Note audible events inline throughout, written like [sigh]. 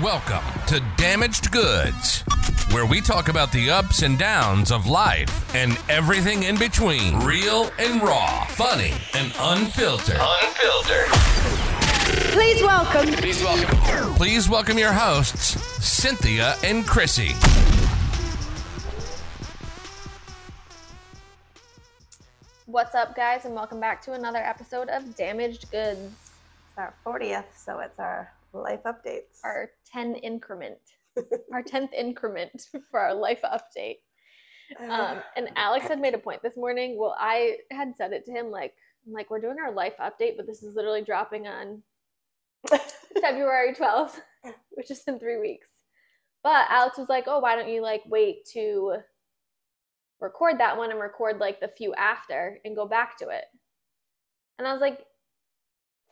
Welcome to Damaged Goods, where we talk about the ups and downs of life and everything in between. Real and raw, funny and unfiltered. Unfiltered. Please welcome. Please welcome. Please welcome your hosts, Cynthia and Chrissy. What's up, guys, and welcome back to another episode of Damaged Goods, It's our 40th, so it's our life updates. our 10 increment, [laughs] our 10th increment for our life update. Um, and Alex had made a point this morning. Well, I had said it to him like, like, we're doing our life update, but this is literally dropping on [laughs] February 12th, [laughs] which is in three weeks. But Alex was like, oh, why don't you like wait to record that one and record like the few after and go back to it? And I was like,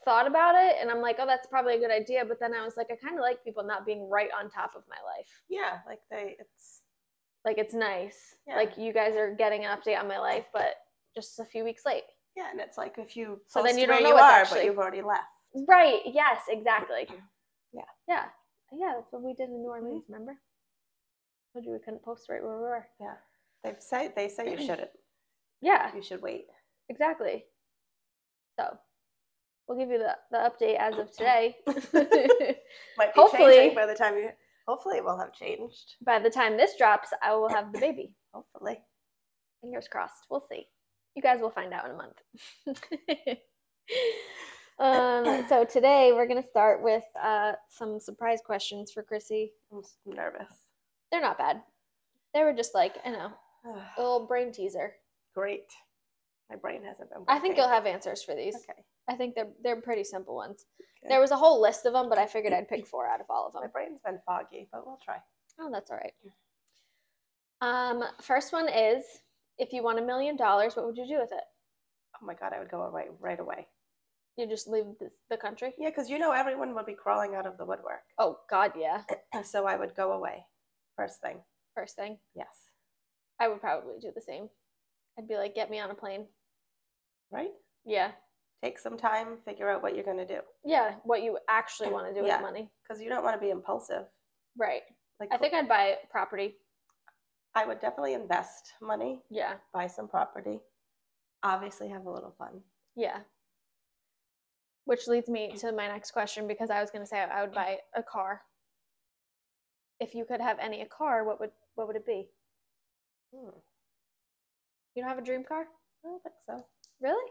thought about it and I'm like, oh, that's probably a good idea. But then I was like, I kind of like people not being right on top of my life. yeah, like they, it's, Like it's nice. Yeah. Like you guys are getting an update on my life, but just a few weeks late. yeah, and it's like if you so then you don't know you are, actually... but you've already left. Right. Yes, exactly. Yeah. Yeah. Yeah, that's what we did in New Orleans, mm-hmm. remember? Told you we couldn't post right where we were. Yeah, they say they say you [clears throat] shouldn't. Yeah, You should wait. exactly. So we'll give you the, the update as of today. [laughs] Might be [laughs] Hopefully- changing by the time you. Hopefully, it will have changed. By the time this drops, I will have the baby. [laughs] Hopefully. Fingers crossed. We'll see. You guys will find out in a month. um, so today we're gonna start with uh, some surprise questions for Chrissy. I'm nervous. They're not bad. They were just like, you know, [sighs] a little brain teaser. Great. My brain hasn't been. I think you'll have answers for these. Okay. I think they're they're pretty simple ones. Okay. There was a whole list of them, but I figured I'd pick four out of all of them. My brain's been foggy, but we'll try. Oh, that's all right. Um, first one is if you won a million dollars, what would you do with it? Oh my god, I would go away right away. You just leave the, the country? Yeah, because you know everyone would be crawling out of the woodwork. Oh God, yeah. [clears throat] So I would go away. First thing. First thing, Yes. I would probably do the same. I'd be like, get me on a plane. Right? Yeah, Take some time, figure out what you're going to do. yeah. What you actually want to do Yeah. with money, Because you don't want to be impulsive. right? Like I think I'd buy property. I would definitely invest money, Yeah, buy some property, obviously have a little fun. yeah. Which leads me to my next question because I was going to say I would buy a car. If you could have any a car, what would what would it be? Hmm, You don't have a dream car? I don't think so. Really?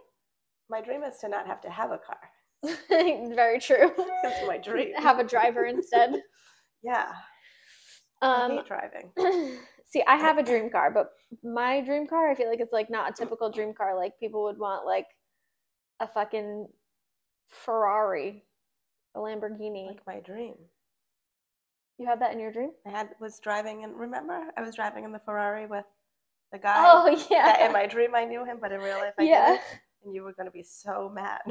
My dream is to not have to have a car. [laughs] Very true. It's my dream. have a driver instead. [laughs] Yeah. I Um, hate driving. [clears throat] see, I have a dream car, but my dream car, I feel like it's like not a typical dream car. Like people would want like a fucking Ferrari, a Lamborghini. Like my dream. you had that in your dream? I had was driving and remember I was driving in the Ferrari with the guy Oh [laughs] yeah. that in my dream I knew him, but in real life I yeah. didn't. And you were gonna be so mad [laughs]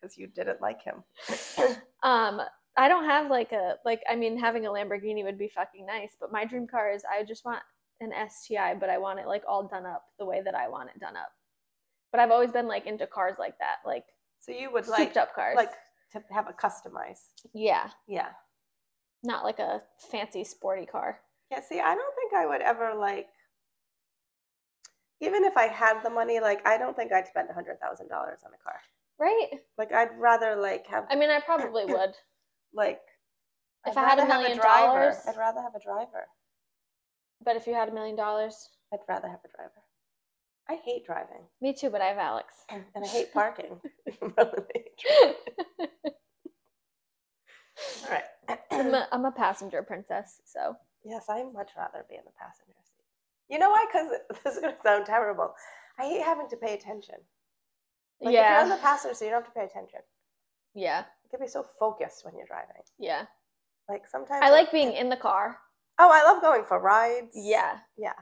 because you didn't like him. [coughs] um, I don't have like a like. I mean, having a Lamborghini would be fucking nice, but my dream car is I just want an STI, but I want it like all done up the way that I want it done up. But I've always been like into cars like that, like So you would like up cars. like to have a customized. yeah, Yeah. not like a fancy sporty car. Yeah, see, I don't think I would ever like even if I had the money, like I don't think I'd spend a hundred thousand dollars on a car. Right? Like I'd rather like have I mean, I probably [clears throat] would. like If I'd I had a million driver. dollars- I'd rather have a driver. But if you had a million dollars, I'd rather have a driver. I hate driving me too. But I have Alex. [clears throat] and I hate parking. [laughs] [laughs] Really hate driving. [laughs] All right. [clears throat] I'm a, I'm a passenger princess, so yes, I'd much rather be in the passenger seat. You know why? Because [laughs] this is going to sound terrible. I hate having to pay attention. Like if you're in the passenger seat, you don't have to pay attention. yeah, You can be so focused when you're driving. yeah. Like sometimes I like being in the car. Oh, I love going for rides. Yeah, Yeah.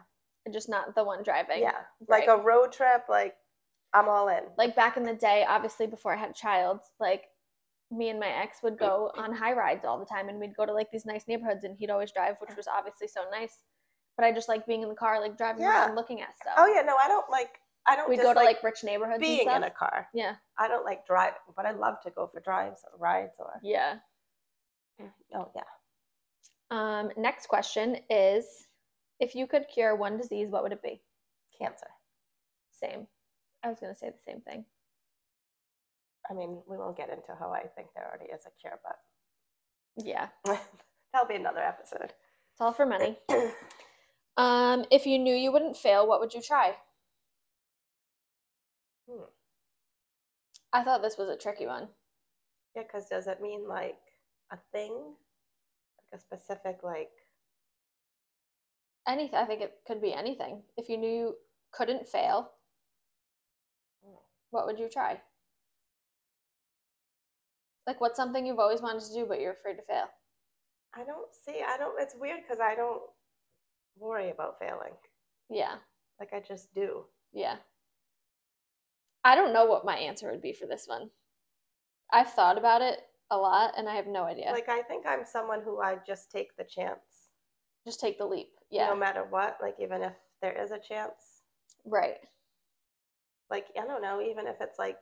And just not the one driving. Yeah. Like Right. a road trip, like I'm all in. like back in the day, obviously before I had a child, like me and my ex would go on high rides all the time and we'd go to like these nice neighborhoods and he'd always drive, which was obviously so nice. But I just like being in the car, like driving Yeah. around looking at stuff. Oh yeah, no, I don't like I don't We'd go to like, like rich neighborhoods being in a car. yeah. I don't like driving, but I love to go for drives or rides or Yeah. Oh yeah. Um, next question is if you could cure one disease, what would it be? Cancer. Same. I was gonna say the same thing. I mean, we won't get into how I think there already is a cure, but Yeah. [laughs] that'll be another episode. It's all for money. [clears throat] um, if you knew you wouldn't fail, what would you try? Hmm. I thought this was a tricky one. Yeah, because does it mean like a thing, like a specific like? Anything. I think it could be anything. If you knew you couldn't fail, Hmm. what would you try? Like, what's something you've always wanted to do but you're afraid to fail? I don't see. I don't. It's weird because I don't worry about failing. Yeah, Like I just do. yeah. I don't know what my answer would be for this one. I've thought about it a lot and I have no idea. Like I think I'm someone who I just take the chance, Just take the leap. Yeah, no matter what. Like even if there is a chance, right. like I don't know. Even if it's like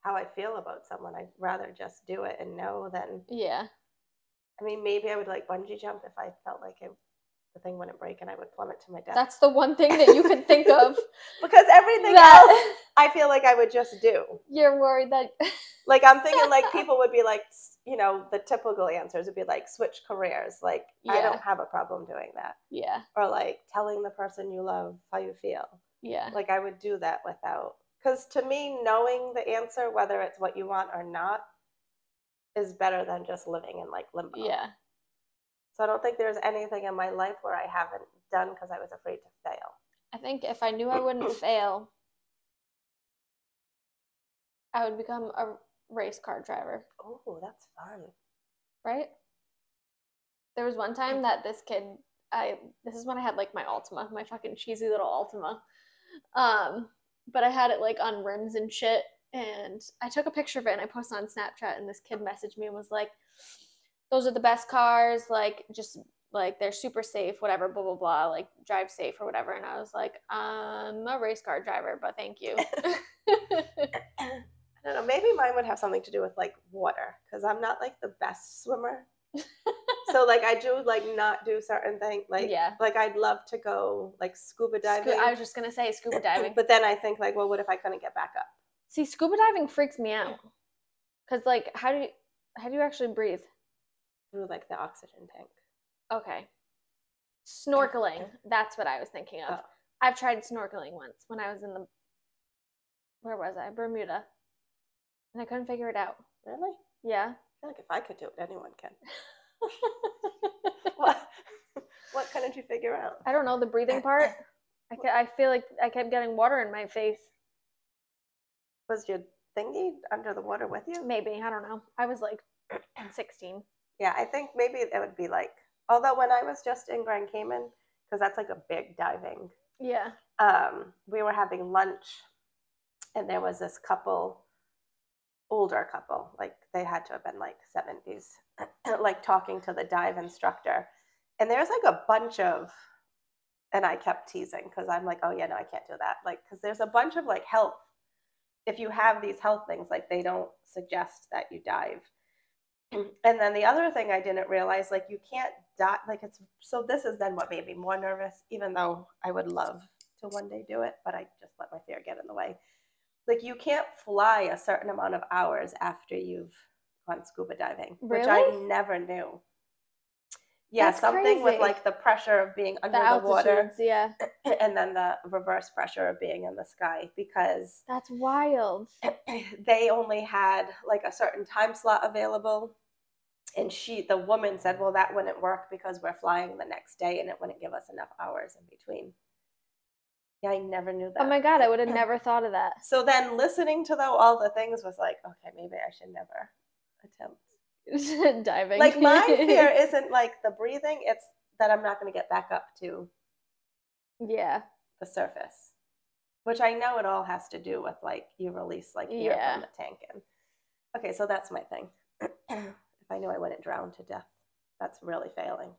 how I feel about someone, I'd rather just do it and know than. Yeah, I mean, maybe I would like bungee jump if I felt like it, the thing wouldn't break and I would plummet to my death. that's the one thing that you could think of. [laughs] because everything else [laughs] I feel like I would just do. you're worried that. [laughs] Like I'm thinking like people would be like, you know, the typical answers would be like switch careers. Like I don't have a problem doing that. yeah, Or like telling the person you love how you feel. yeah, Like I would do that without cuz to me knowing the answer whether it's what you want or not is better than just living in like limbo. yeah. So I don't think there's anything in my life where I haven't done cuz I was afraid to fail. I think if I knew I wouldn't [clears throat] fail, I would become a race car driver, Oh, that's fun. right? There was one time that this kid, I this is when I had like my Altima, my fucking cheesy little Altima. Um, but I had it like on rims and shit, and I took a picture of it and I posted on Snapchat, and this kid messaged me and was like, "Those are the best cars, like just like they're super safe, whatever, blah blah blah, like drive safe or whatever." And I was like, "I'm a race car driver, but thank you." [laughs] [laughs] I don't know. Maybe mine would have something to do with like water because I'm not like the best swimmer. [laughs] so like I do like not do certain things. Like Yeah. like I'd love to go like scuba diving. Scu- I was just gonna say scuba [clears throat] diving. but then I think like, well, what if I couldn't get back up? See, scuba diving freaks me out. Oh. Cause like, how do you how do you actually breathe? Through like the oxygen tank. Okay, snorkeling. That's what I was thinking of. Oh. I've tried snorkeling once when I was in the where was I? Bermuda, and I couldn't figure it out. Really? Yeah. I feel like if I could do it, anyone can. [laughs] what? what couldn't you figure out? I don't know the breathing [coughs] part. I, ke- I feel like I kept getting water in my face. Was your thingy under the water with you? Maybe I don't know. I was like [clears throat] 16. Yeah, I think maybe it would be like. Although when I was just in Grand Cayman, because that's like a big diving Yeah. um, we were having lunch and there was this couple older couple like they had to have been like 70s [clears throat] like talking to the dive instructor and there's like a bunch of and i kept teasing because i'm like oh yeah no i can't do that like because there's a bunch of like health if you have these health things like they don't suggest that you dive and then the other thing i didn't realize like you can't die like it's so this is then what made me more nervous even though i would love to one day do it but i just let my fear get in the way. Like you can't fly a certain amount of hours after you've gone scuba diving which i never knew. Yeah That's something with like the pressure of being under the, water yeah. [clears throat] and then the reverse pressure of being in the sky because That's wild. [clears throat] they only had like a certain time slot available and she the woman said well that wouldn't work because we're flying the next day and it wouldn't give us enough hours in between yeah i never knew oh that Oh my god, I would have never thought of that. so then listening to though all the things was like okay maybe i should never attempt [laughs] Diving. like my [laughs] fear isn't like the breathing it's that i'm not going to get back up to yeah. the surface which i know it all has to do with like you release like air Yeah. from the tank and okay so that's my thing [clears throat] i knew i wouldn't drown to death that's really failing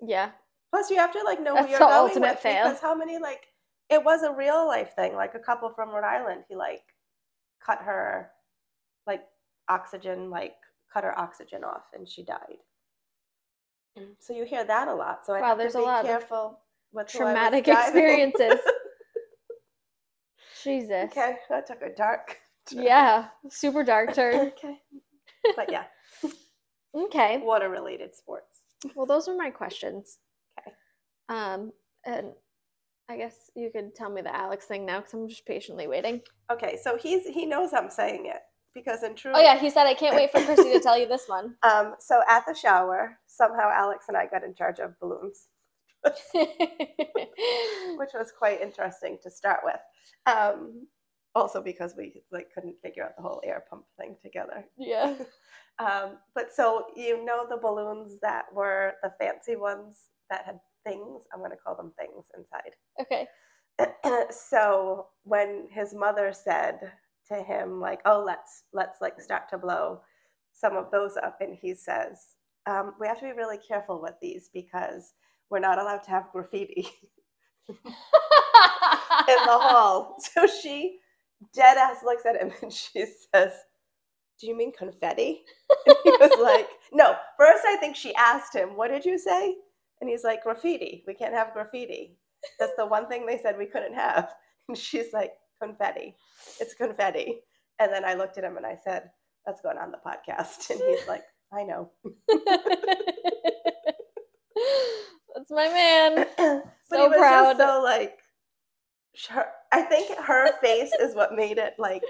Yeah. plus you have to like know That's who you're the going ultimate with fail. because how many like it was a real life thing like a couple from rhode island he like cut her like oxygen like cut her oxygen off and she died. Mm. So you hear that a lot. So I Wow, have there's to a be lot of careful with who I was Traumatic experiences. [laughs] Jesus. okay, that took a dark. [laughs] turn. Yeah, super dark turn. okay, but yeah, [laughs] Okay. water related sports. Well, those are my questions. Okay. Um, and I guess you could tell me the Alex thing now because I'm just patiently waiting. Okay, so he's he knows I'm saying it because in truth. Oh yeah, he said I can't wait for Chrissy to tell you this one. [laughs] Um, so at the shower, somehow Alex and I got in charge of balloons, [laughs] which was quite interesting to start with. Um, also because we like couldn't figure out the whole air pump thing together. yeah. [laughs] [laughs] Um, but so you know the balloons that were the fancy ones that had things. I'm going to call them things inside. Okay. [clears throat] so when his mother said to him like oh let's let's like start to blow some of those up and he says um, we have to be really careful with these because we're not allowed to have graffiti [laughs] in the hall so she dead ass looks at him [laughs] and she says do you mean confetti and he was [laughs] like no first i think she asked him what did you say and he's like graffiti we can't have graffiti that's the one thing they said we couldn't have. [laughs] And she's like, confetti. It's confetti. And then I looked at him and I said, that's going on the podcast. And he's like, I know. That's my man. [clears throat] but So he was proud. so like, her, I think her face is what made it like,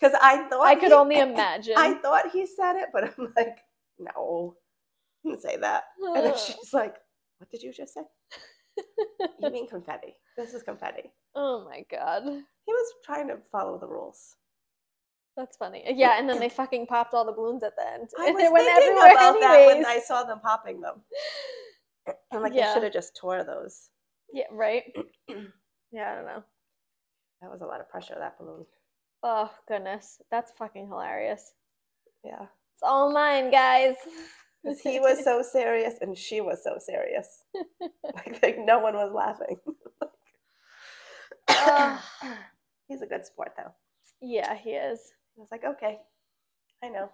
because I thought I could he- only [laughs] imagine. I thought he said it, but I'm like, no, he didn't say that. And then she's like, what did you just say? You mean confetti? This is confetti. oh my god. He was trying to follow the rules. That's funny. Yeah, and then they fucking popped all the balloons at the end. I [laughs] was went thinking about that when. I saw them popping them. [laughs] I'm like, Yeah. I should have just tore those. Yeah, right? [clears throat] yeah, I don't know. That was a lot of pressure, that balloon. Oh goodness. That's fucking hilarious. Yeah. It's all mine, guys. [laughs] Because he was so serious and she was so serious. [laughs] like, like no one was laughing. Ugh. [sighs] He's a good sport, though. Yeah, he is. I was like, okay, I know.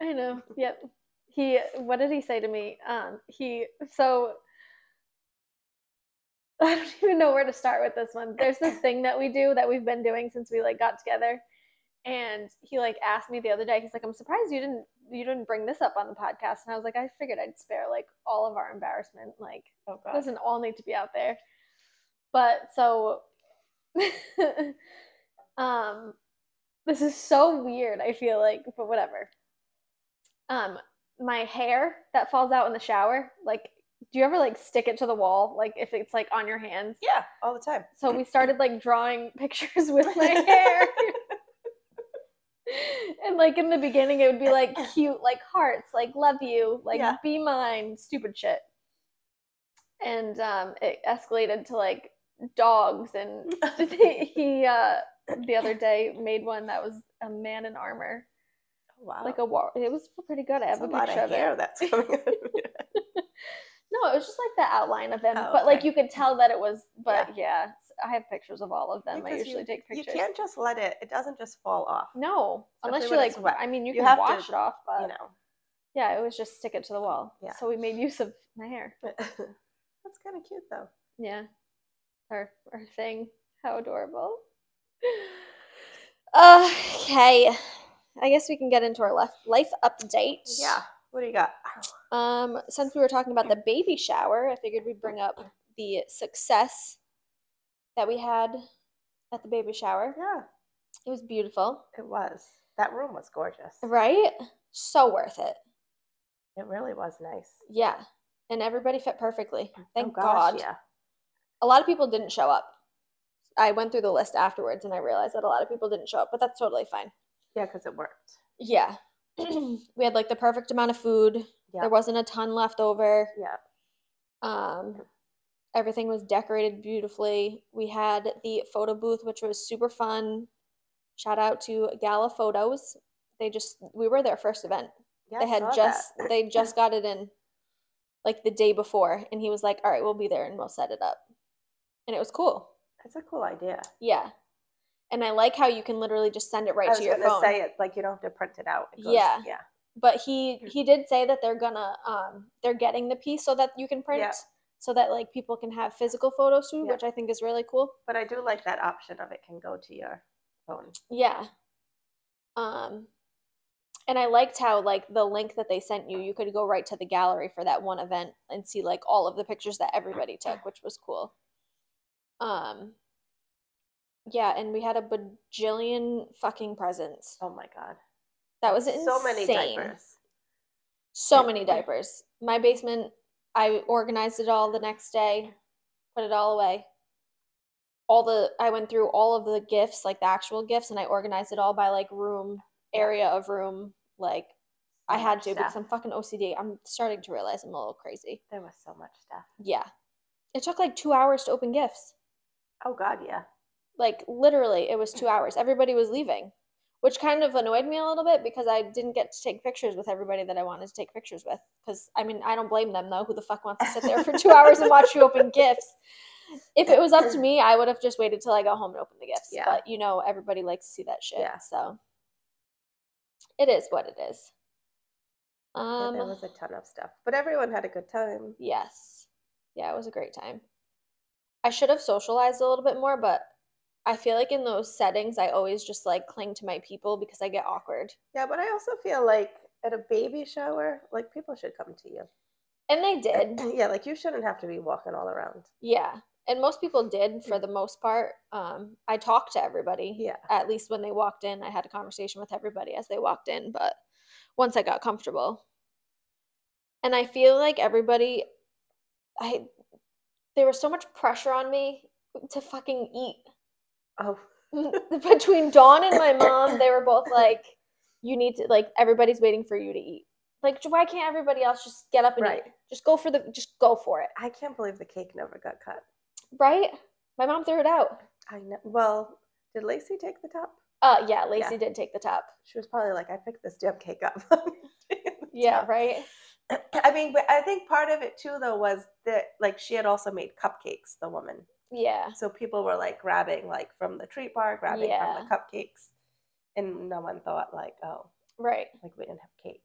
I know. Yep. He what did he say to me? Um he so [laughs] I don't even know where to start with this one. There's this thing that we do that we've been doing since we like got together. And he like asked me the other day, he's like, I'm surprised you didn't you didn't bring this up on the podcast. And I was like, I figured I'd spare like all of our embarrassment. Like Oh, it God. doesn't all need to be out there. But so [laughs] um this is so weird, I feel like, but whatever. Um my hair that falls out in the shower, like do you ever like stick it to the wall like if it's like on your hands? Yeah, all the time. So we started like drawing [laughs] pictures with my [laughs] hair. and like in the beginning it would be like [coughs] cute like hearts, like love you, like Yeah. be mine, stupid shit. And um it escalated to like dogs and [laughs] he uh the other day made one that was a man in armor. wow. Like a war it was pretty good. I That's have a, a lot picture of of hair it. that's coming out of your head. No, it was just like the outline of them, Oh, But like you could tell that it was but yeah, I have pictures of all of them. I usually you, take pictures. You can't just let it, it doesn't just fall off. No, unless you like. wet. I mean, you, You can wash to, it off, but You know. yeah, it was just stick it to the wall. Yeah. So we made use of my hair. [laughs] that's kind of cute, though. Yeah, our our thing. How adorable. [sighs] Okay, I guess we can get into our life life update. Yeah. What do you got? Um, since we were talking about the baby shower, I figured we'd bring up the success that we had at the baby shower. Yeah, It was beautiful, it was. That room was gorgeous. right? So worth it. It really was nice. Yeah, and everybody fit perfectly. Thank oh, gosh, God. Yeah. a lot of people didn't show up. I went through the list afterwards and I realized that a lot of people didn't show up, but that's totally fine. Yeah, because it worked. Yeah. [clears throat] we had like the perfect amount of food. Yeah. There wasn't a ton left over. Yeah. Um everything was decorated beautifully. We had the photo booth which was super fun. Shout out to Gala Photos. They just we were their first event. Yeah, they had just they just got it in like the day before and he was like, "All right, we'll be there and we'll set it up." And it was cool. It's a cool idea. Yeah. And I like how you can literally just send it right to your phone. say it like you don't have to print it out. It goes- Yeah. Yeah. But he he did say that they're gonna um they're getting the piece so that you can print Yeah. so that like people can have physical photos too Yeah. which i think is really cool But I do like that option of it can go to your phone. yeah um and i liked how like the link that they sent you you could go right to the gallery for that one event and see like all of the pictures that everybody [clears throat] took which was cool um yeah and we had a bajillion fucking presents Oh my god. That was insane So many diapers. so many diapers. My basement, I organized it all the next day, put it all away. All the I went through all of the gifts, like the actual gifts, and I organized it all by like room, area of room. Like I had to because. I'm fucking OCD. I'm starting to realize I'm a little crazy. There was so much stuff. Yeah. It took like two hours to open gifts. Oh god, yeah. Like literally, it was two hours. Everybody was leaving, which kind of annoyed me a little bit because I didn't get to take pictures with everybody that I wanted to take pictures with. Because I mean, I don't blame them though. Who the fuck wants to sit there for two [laughs] hours and watch you open gifts? If it was up to [laughs] me, I would have just waited till I got home and opened the gifts. Yeah. But you know, everybody likes to see that shit. Yeah. So it is what it is. Um. there was a ton of stuff. But everyone had a good time. Yes. Yeah, it was a great time. I should have socialized a little bit more, but I feel like in those settings, I always just like cling to my people because I get awkward. Yeah, but I also feel like at a baby shower, like people should come to you. And they did. [clears throat] Yeah, like you shouldn't have to be walking all around. Yeah. And most people did for the most part. Um, I talked to everybody. Yeah. At least when they walked in, I had a conversation with everybody as they walked in. But once I got comfortable, and I feel like everybody, I, there was so much pressure on me to fucking eat. Oh, [laughs] between Dawn and my mom, they were both like, "You need to like everybody's waiting for you to eat." Like, why can't everybody else just get up and right. eat? Just go for the, just go for it, I can't believe the cake never got cut. right? My mom threw it out. I know. Well, did Lacey take the top? Uh, yeah, Lacey Yeah. did take the top. She was probably like, I picked this damn cake up. [laughs] Yeah, Top. right. [clears throat] I mean, but I think part of it too, though, was that like she had also made cupcakes, the woman. Yeah, So people were like grabbing like from the treat bar, grabbing Yeah. from the cupcakes, and no one thought like, oh, right. like we didn't have cake.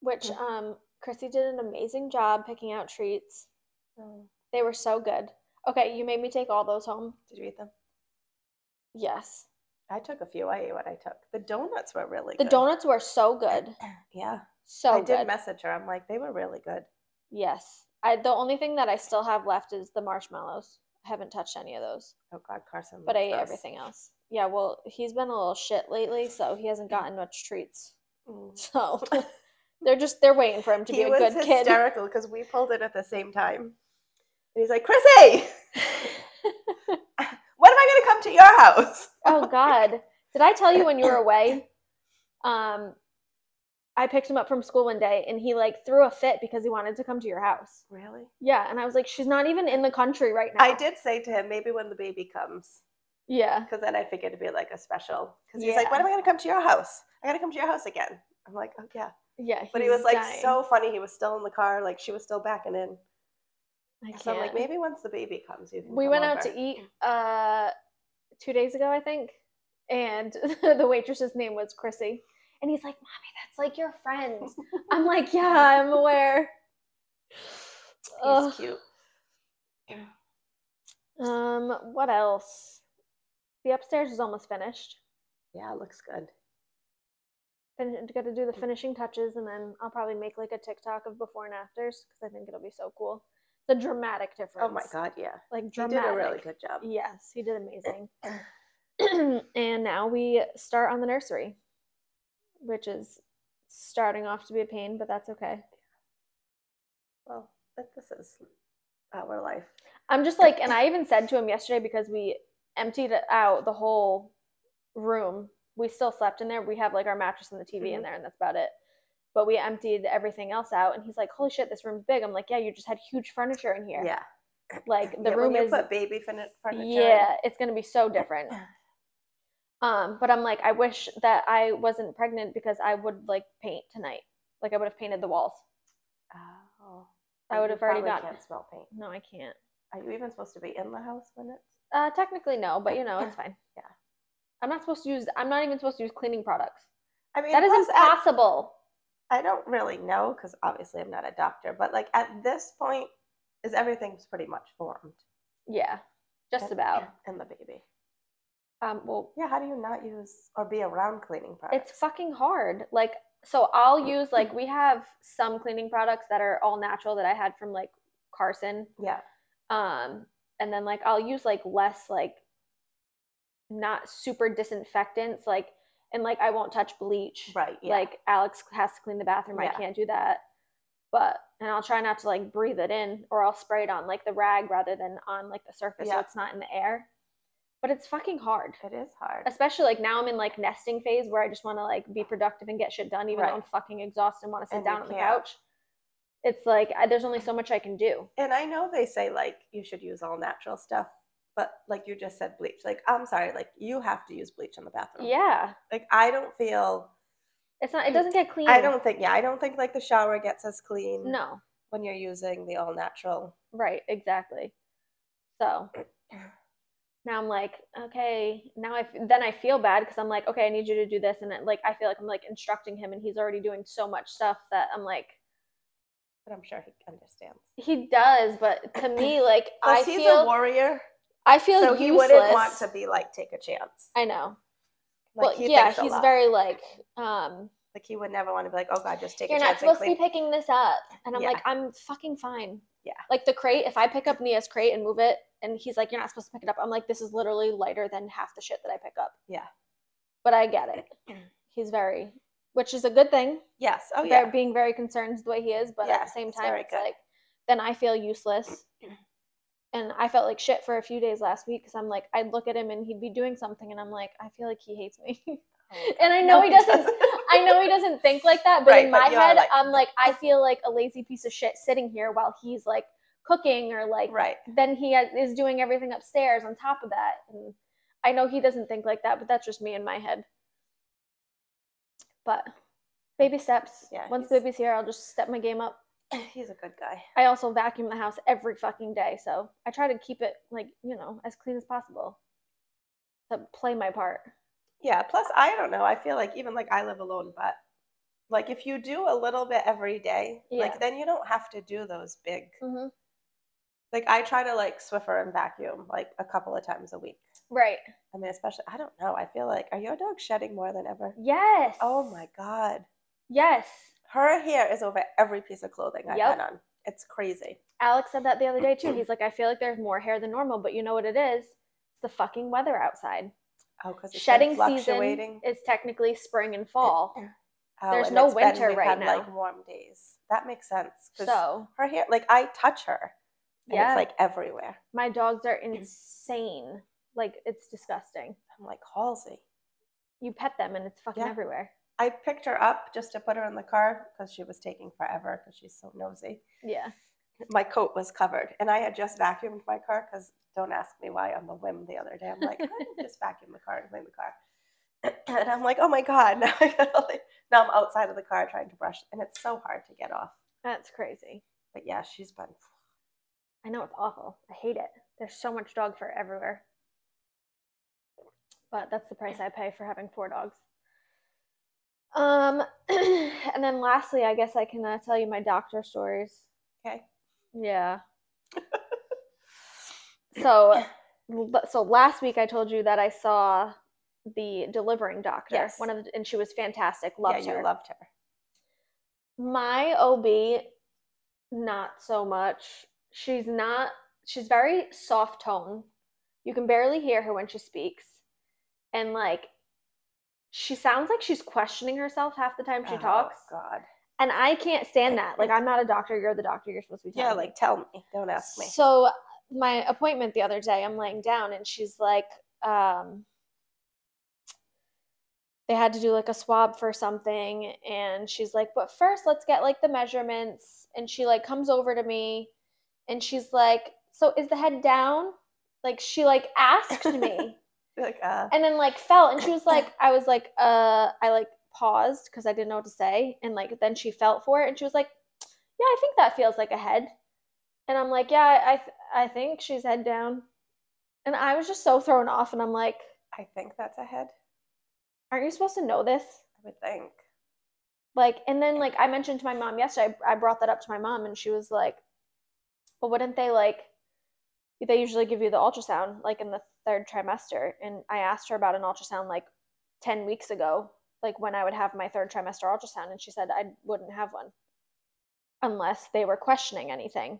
Which Mm. um, Chrissy did an amazing job picking out treats. Oh, They were so good. Okay, you made me take all those home. did you eat them? Yes, I took a few. I ate what I took. The donuts were really the good. donuts were so good, [clears throat] Yeah, so I did message her. I'm like, they were really good. Yes. I the only thing that I still have left is the marshmallows. I haven't touched any of those. Oh God, Carson. But I ate those. everything else. Yeah, well, he's been a little shit lately, so he hasn't gotten much treats. Mm. [laughs] So they're just they're waiting for him to he be a good kid. hysterical because we pulled it at the same time. And he's like, Chrissy, [laughs] [laughs] when am I going to come to your house? oh god. Did I tell you when you were away? Um I picked him up from school one day and he like threw a fit because he wanted to come to your house. Really? Yeah, and I was like, she's not even in the country right now. I did say to him, maybe when the baby comes, Yeah. because then I figured it'd be like a special. Because he's like, when am I going to come to your house? I got to come to your house again. I'm like, oh yeah. Yeah. But he was like dying. so funny. He was still in the car, like she was still backing in. I So I'm like, maybe once the baby comes, you can. we come went out to eat uh two days ago i think and [laughs] the waitress's name was chrissy and he's like mommy that's like your friend i'm like yeah i'm aware [laughs] He's Ugh. cute. um what else the upstairs is almost finished Yeah, it looks good. Fin- got to do the finishing touches and then i'll probably make like a tiktok of before and afters because i think it'll be so cool the dramatic difference Oh my god, yeah. like He dramatic did a really good job. Yes, he did amazing. [clears throat] [clears throat] and now we start on the nursery, which is starting off to be a pain, but that's okay. Well, this is our life. I'm just like, and I even said to him yesterday because we emptied out the whole room. We still slept in there. We have like our mattress and the TV in Mhm. there, and that's about it. But we emptied everything else out, and he's like, "Holy shit, this room's big." I'm like, "Yeah, you just had huge furniture in here. Yeah. Like the Yeah, room is put baby furniture. in- yeah it's going to be so different [clears throat] um but i'm like i wish that i wasn't pregnant because i would like paint tonight like i would have painted the walls Oh. I would have already probably got- Can't smell paint. no i can't Are you even supposed to be in the house when it's? uh technically no but you know it's [coughs] fine Yeah. i'm not supposed to use i'm not even supposed to use cleaning products I mean, that is impossible I don't really know because obviously I'm not a doctor, but like at this point, is everything's pretty much formed. Yeah, just in- about. in the baby. Um, well, Yeah, how do you not use or be around cleaning products? it's fucking hard. Like, so I'll use like we have some cleaning products that are all natural that I had from like Carson. yeah, Um, and then like I'll use like less like not super disinfectants, like and like I won't touch bleach. right. Yeah. Like Alex has to clean the bathroom. Yeah. I can't do that. But and I'll try not to like breathe it in or I'll spray it on like the rag rather than on like the surface so it's not in the air. But it's fucking hard. it is hard. Especially like now I'm in like nesting phase where I just want to like be productive and get shit done even though I'm fucking exhausted and want to sit And down on the couch. It's like I, there's only so much I can do. And I know they say like you should use all natural stuff, but like you just said bleach. Like I'm sorry, like you have to use bleach in the bathroom. Yeah. Like I don't feel It's not it doesn't get clean. I don't think yeah, I don't think like the shower gets as clean No. when you're using the all natural. Right, exactly. So [clears throat] now I'm like, okay, now I f- then I feel bad because I'm like, okay, I need you to do this, and then, like I feel like I'm like instructing him, and he's already doing so much stuff that I'm like, But I'm sure he understands. he does, but to [clears throat] me, like I he's feel, a warrior, I feel so he useless. wouldn't want to be like take a chance. I know. Like, well, he yeah, he's very like, um, like he would never want to be like, oh god, just take you're a not supposed to be picking this up, and I'm Yeah. like, I'm fucking fine. Yeah. Like the crate, if I pick up Nia's crate and move it, and he's like, you're not supposed to pick it up. I'm like, this is literally lighter than half the shit that I pick up. Yeah. But I get it. [clears throat] He's very, which is a good thing. Yes. Oh They're yeah. being very concerned the way he is, but at the same time, very it's like, then I feel useless. [clears throat] And I felt like shit for a few days last week because I'm like, I'd look at him and he'd be doing something, and I'm like, I feel like he hates me. [laughs] Oh, and I know No, he doesn't. [laughs] doesn't. I know he doesn't think like that, but Right, in my you're head, like- I'm like, I [laughs] feel like a lazy piece of shit sitting here while he's like cooking or like right. then he is doing everything upstairs on top of that. And I know he doesn't think like that, but that's just me in my head. But baby steps. Yeah, Once the baby's here, I'll just step my game up. [clears throat] He's a good guy. I also vacuum the house every fucking day, so I try to keep it like you know as clean as possible to play my part. Yeah. Plus, I don't know. I feel like even like I live alone, but like if you do a little bit every day, Yeah. like then you don't have to do those big. Mm-hmm. Like I try to like Swiffer and vacuum like a couple of times a week. Right. I mean, especially I don't know. I feel like are your dogs shedding more than ever? Yes. Oh my god. Yes. Her hair is over every piece of clothing I've Yep. on. It's crazy. Alex said that the other day too. [clears throat] He's like, I feel like there's more hair than normal, but you know what it is? It's the fucking weather outside. Oh, because it's Shedding season fluctuating. is technically spring and fall. Eh, oh, there's and no it's been- winter right had, now. Like warm days. That makes sense. So her hair, like I touch her, and Yeah. it's like everywhere. my dogs are mm. insane. Like it's disgusting. I'm like Halsey. You pet them and it's fucking Yeah. everywhere. I picked her up just to put her in the car because she was taking forever because she's so nosy. Yeah. My coat was covered, and I had just vacuumed my car because don't ask me why on the whim the other day. I'm like, I'm just vacuum the car and clean the car. [clears throat] And I'm like, oh my god! [laughs] Now I got all the, now I'm outside of the car trying to brush, and it's so hard to get off. That's crazy. But yeah, she's been [sighs] I know it's awful. I hate it. There's so much dog fur everywhere. But that's the price I pay for having four dogs. Um, [clears throat] and then lastly, I guess I can uh, tell you my doctor stories. okay. Yeah. So, so last week I told you that I saw the delivering doctor. Yes. One of the, and she was fantastic. Loved yeah, her. you loved her. My OB, not so much. She's not, she's very soft tone. You can barely hear her when she speaks. And like, she sounds like she's questioning herself half the time she Oh, talks. God. And I can't stand that. Like, I'm not a doctor. You're the doctor. You're supposed to be Yeah, telling me. like tell me. Don't ask me. So my appointment the other day, I'm laying down and she's like, um, they had to do like a swab for something and she's like, but first let's get like the measurements. And she like comes over to me and she's like, so is the head down? Like she like asked me [laughs] Like, uh, and then like felt and she was like, [coughs] I was like, uh, I like paused because I didn't know what to say. And like then she felt for it and she was like, yeah, I think that feels like a head. And I'm like, yeah, I, I, th- I think she's head down. And I was just so thrown off. And I'm like, I think that's a head. aren't you supposed to know this? I would think. like and then like i mentioned to my mom yesterday i, I brought that up to my mom and she was like well wouldn't they like they usually give you the ultrasound like in the third trimester and i asked her about an ultrasound like 10 weeks ago like when i would have my third trimester ultrasound and she said i wouldn't have one unless they were questioning anything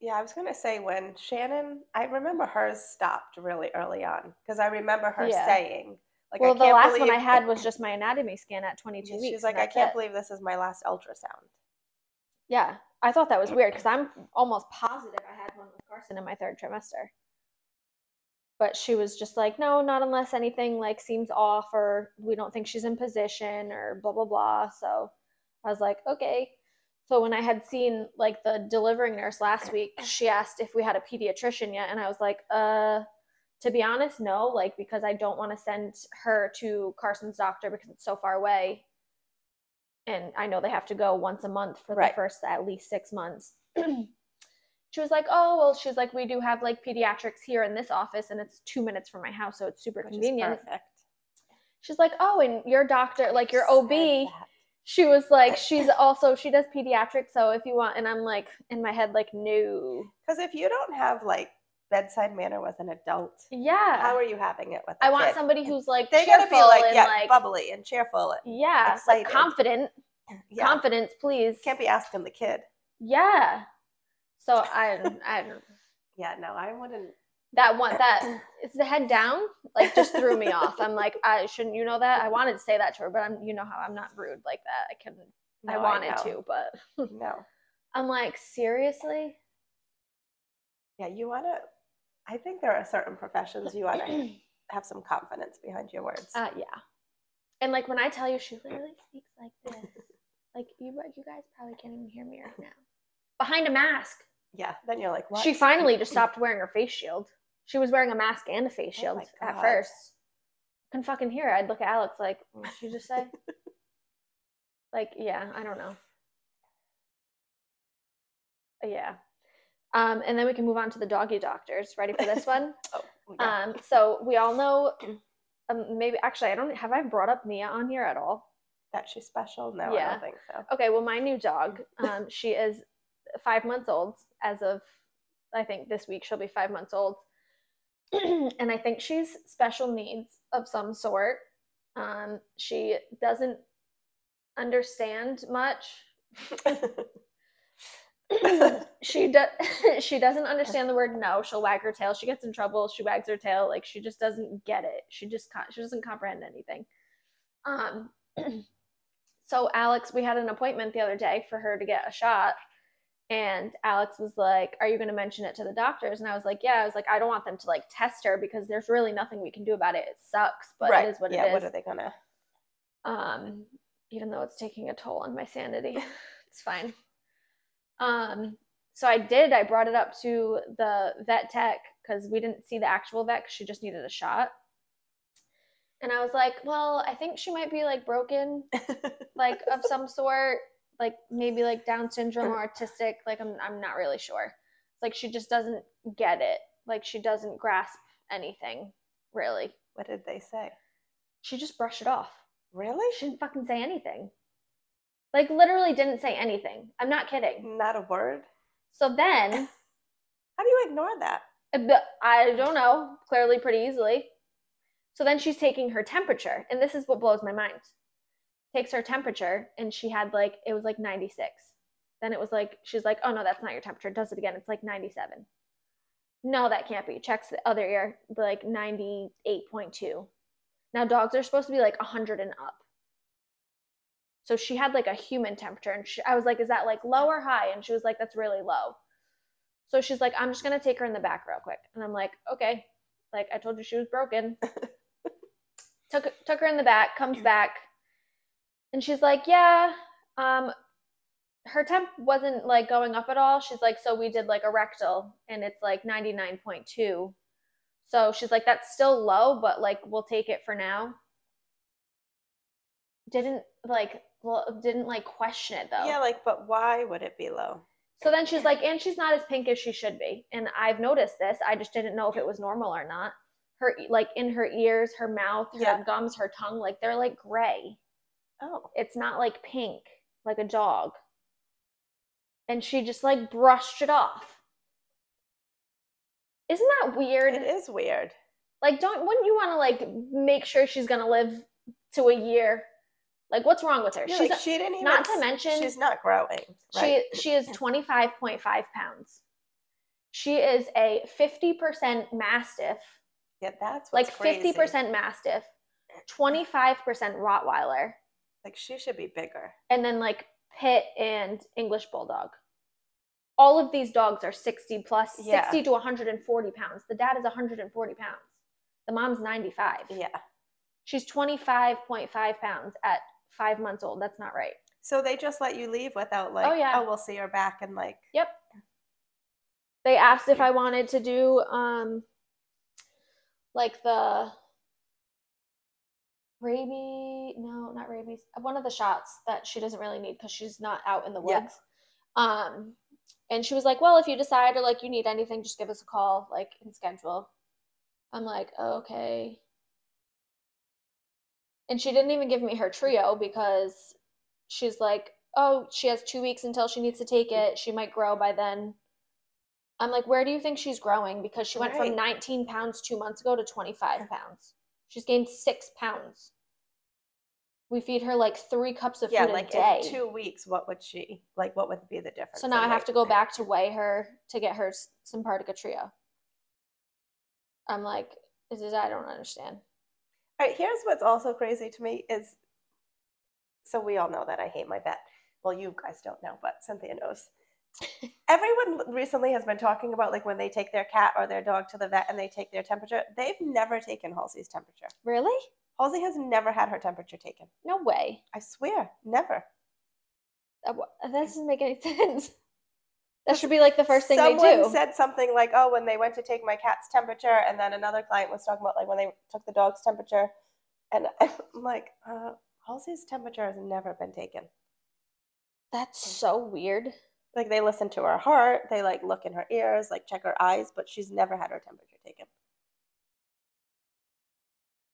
Yeah, I was gonna say when Shannon, I remember hers stopped really early on because I remember her Yeah. saying, like, well I the can't last one i had was [laughs] just my anatomy scan at 22 Yeah, weeks She's like, I that's can't it." believe this is my last ultrasound. Yeah, I thought that was weird because I'm almost positive I had one with Carson in my third trimester. But she was just like, no, not unless anything like seems off or we don't think she's in position or blah blah blah. So I was like, okay. So when I had seen like the delivering nurse last week, she asked if we had a pediatrician yet, and I was like, uh, to be honest, no, like because I don't want to send her to Carson's doctor because it's so far away and I know they have to go once a month for Right. the first at least six months. [clears throat] she was like, "Oh, well," she's like, "We do have like pediatrics here in this office, and it's two minutes from my house, so it's super Which convenient." perfect. She's like, "Oh, and your doctor, like your OB." She was like, "She's also she does pediatrics, so if you want," and I'm like in my head, like, "No, Because if you don't have like bedside manner with an adult, yeah." how are you having it with? I want somebody who's like They gotta be like and yeah, like bubbly and cheerful. And, yeah, like confident. [clears throat] yeah, Confidence, please. can't be asking the kid. Yeah. So I I don't [laughs] Yeah, no, I wouldn't. That one that [clears throat] is the head down like just threw me off. I'm like i shouldn't you know that? I wanted to say that to her but i'm you know how i'm not rude like that. I couldn't i wanted know. to but [laughs] No, i'm like seriously? Yeah, you want to. I think there are certain professions you want [clears throat] to have some confidence behind your words. uh yeah. And like when i tell you she literally speaks like this. Like you you guys probably can't even hear me right now. Behind a mask. Yeah, then you're like, what? she finally just stopped wearing her face shield she was wearing a mask and a face Oh shield my at God. first couldn't fucking hear her. i'd look at alex like what did she just say like yeah i don't know yeah um, and then we can move on to the doggy doctors ready for this [laughs] one Oh, yeah. um, so we all know um, maybe actually i don't have i brought up nia on here at all that she's special? No, I don't think so. okay well my new dog um, she is five months old as of i think this week she'll be five months old [clears throat] and i think she's special needs of some sort. Um, she doesn't understand much. [laughs] She does [laughs] she doesn't understand the word no. She'll wag her tail. She gets in trouble. She wags her tail. Like she just doesn't get it. She just con- she doesn't comprehend anything. Um [clears throat] so alex we had an appointment the other day for her to get a shot and alex was like are you going to mention it to the doctors and i was like yeah i was like i don't want them to like test her because there's really nothing we can do about it it sucks but right. it is what it is. yeah, it is what are they gonna? um even though it's taking a toll on my sanity [laughs] it's fine um so i did i brought it up to the vet tech because we didn't see the actual vet she just needed a shot and i was like well i think she might be like broken [laughs] like of some sort like maybe like down syndrome or autistic like i'm, I'm not really sure it's like she just doesn't get it like she doesn't grasp anything really what did they say? she just brushed it off Really? she didn't fucking say anything. Like literally didn't say anything. I'm not kidding. Not a word. So then [laughs] How do you ignore that? uh, I don't know, clearly pretty easily. So then she's taking her temperature, and this is what blows my mind. Takes her temperature, and she had like it was like 96. Then it was like she's like, "Oh no, that's not your temperature." Does it again. It's like 97. No, that can't be. Checks the other ear, like 98.2. Now dogs are supposed to be like 100 and up. So she had like a human temperature, and she, I was like, "Is that like low or high?" And she was like, "That's really low." So she's like, "I'm just gonna take her in the back real quick," and I'm like, "Okay." Like I told you, she was broken. [laughs] took took her in the back, comes back, and she's like, "Yeah, um, her temp wasn't like going up at all." She's like, "So we did like a rectal, and it's like 99.2." So she's like, "That's still low, but like we'll take it for now." Didn't like well didn't like question it though. Yeah, like, but why would it be low? So then she's like, and she's not as pink as she should be. And I've noticed this. I just didn't know if it was normal or not. Her like in her ears, her mouth, her Yeah. gums, her tongue, like they're like gray. Oh. It's not like pink, like a dog. And she just like brushed it off. Isn't that weird? It is weird. Like, don't wouldn't you want to like make sure she's gonna live to a year? Like, what's wrong with her? Yeah, she's like, she didn't even not to mention- she's not growing. Right? she she is [laughs] twenty five point five pounds. She is a fifty percent mastiff, yeah, that's what's like fifty percent mastiff, twenty five percent Rottweiler, Like she should be bigger. and then like pit and English bulldog. All of these dogs are 60 plus, Yeah. 60 to 140 pounds. The dad is 140 pounds. The mom's 95. Yeah. She's 25.5 pounds at five months old. That's not right. So they just let you leave without like, oh, yeah. oh, we'll see her back and like, Yep. They asked if I wanted to do um like the rabies no, not rabies. One of the shots that she doesn't really need because she's not out in the Yeah. woods. Um and she was like, Well, if you decide or like you need anything, just give us a call, like and schedule. I'm like, okay. And she didn't even give me her trio because she's like, oh, she has two weeks until she needs to take it. She might grow by then. I'm like, where do you think she's growing? Because she went Right. from 19 pounds two months ago to 25 pounds. She's gained six pounds. We feed her like three cups of yeah, food like a day. in two weeks, what would she like? What would be the difference? so now I have to go back to weigh her to get her s- Simparica Trio. I'm like, this is? I don't understand. All right, here's what's also crazy to me is so we all know that I hate my vet. Well, you guys don't know, but Cynthia knows. Everyone recently has been talking about like when they take their cat or their dog to the vet and they take their temperature. They've never taken Halsey's temperature. Really? Halsey has never had her temperature taken. No way. I swear, never. That, that doesn't make any [laughs] sense. That should be like the first thing Someone they do. Someone said something like, "Oh, when they went to take my cat's temperature," and then another client was talking about like when they took the dog's temperature, and [laughs] I'm like, uh, "Halsey's temperature has never been taken." That's so weird. Like they listen to her heart, they like look in her ears, like check her eyes, but she's never had her temperature taken.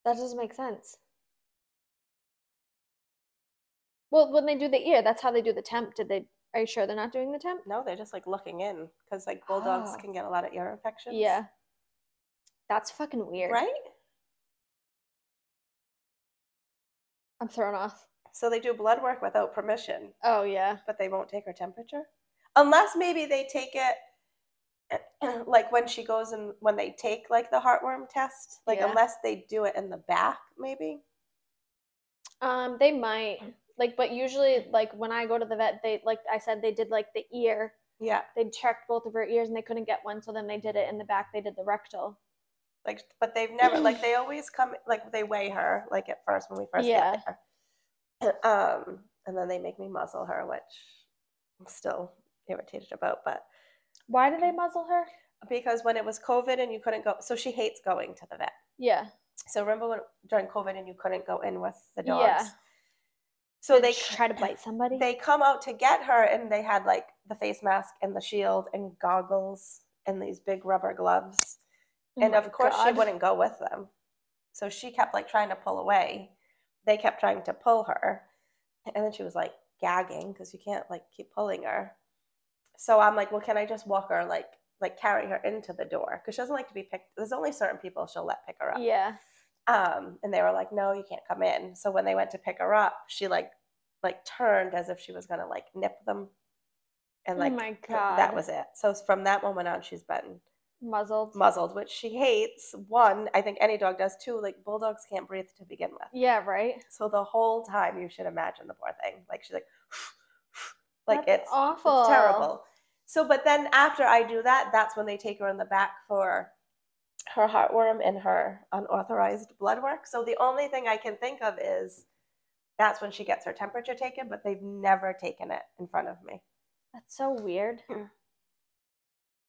That doesn't make sense. Well, when they do the ear, that's how they do the temp. Did they? Are you sure they're not doing the temp? No, they're just like looking in because like bulldogs Oh. can get a lot of ear infections. Yeah. That's fucking weird. Right? I'm thrown off. So they do blood work without permission, Oh yeah. but they won't take her temperature. Unless maybe they take it [clears throat] like when she goes and when they take like the heartworm test, like Yeah. unless they do it in the back, maybe. Um, they might like, but usually, like when I go to the vet, they like I said, they did like the ear. Yeah. They checked both of her ears and they couldn't get one, so then they did it in the back. They did the rectal. Like but they've never like they always come like they weigh her like at first when we first Yeah. get there. [clears throat] Um and then they make me muzzle her, which I'm still irritated about, but Why did they muzzle her? because when it was COVID and you couldn't go, so she hates going to the vet. Yeah. So remember when during COVID and you couldn't go in with the dogs. Yeah. So Did they try to bite somebody. they come out to get her and they had like the face mask and the shield and goggles and these big rubber gloves. Oh and of course she wouldn't go with them. So she kept like trying to pull away. They kept trying to pull her. And then she was like gagging because you can't like keep pulling her. So I'm like, well, can I just walk her like like carry her into the door? Because she doesn't like to be picked. There's only certain people she'll let pick her up. Yeah. Um, and they were like, no, you can't come in. So when they went to pick her up, she like like turned as if she was gonna like nip them. And Oh like my god, that was it. So from that moment on, she's been Muzzled. muzzled, which she hates. One, I think any dog does. Two, like bulldogs can't breathe to begin with. yeah. Right. So the whole time, you should imagine the poor thing. Like she's like, like That's it's awful. It's terrible. So, but then after I do that, that's when they take her in the back for her heartworm and her unauthorized blood work. So the only thing I can think of is that's when she gets her temperature taken, but they've never taken it in front of me. That's so weird. Mm.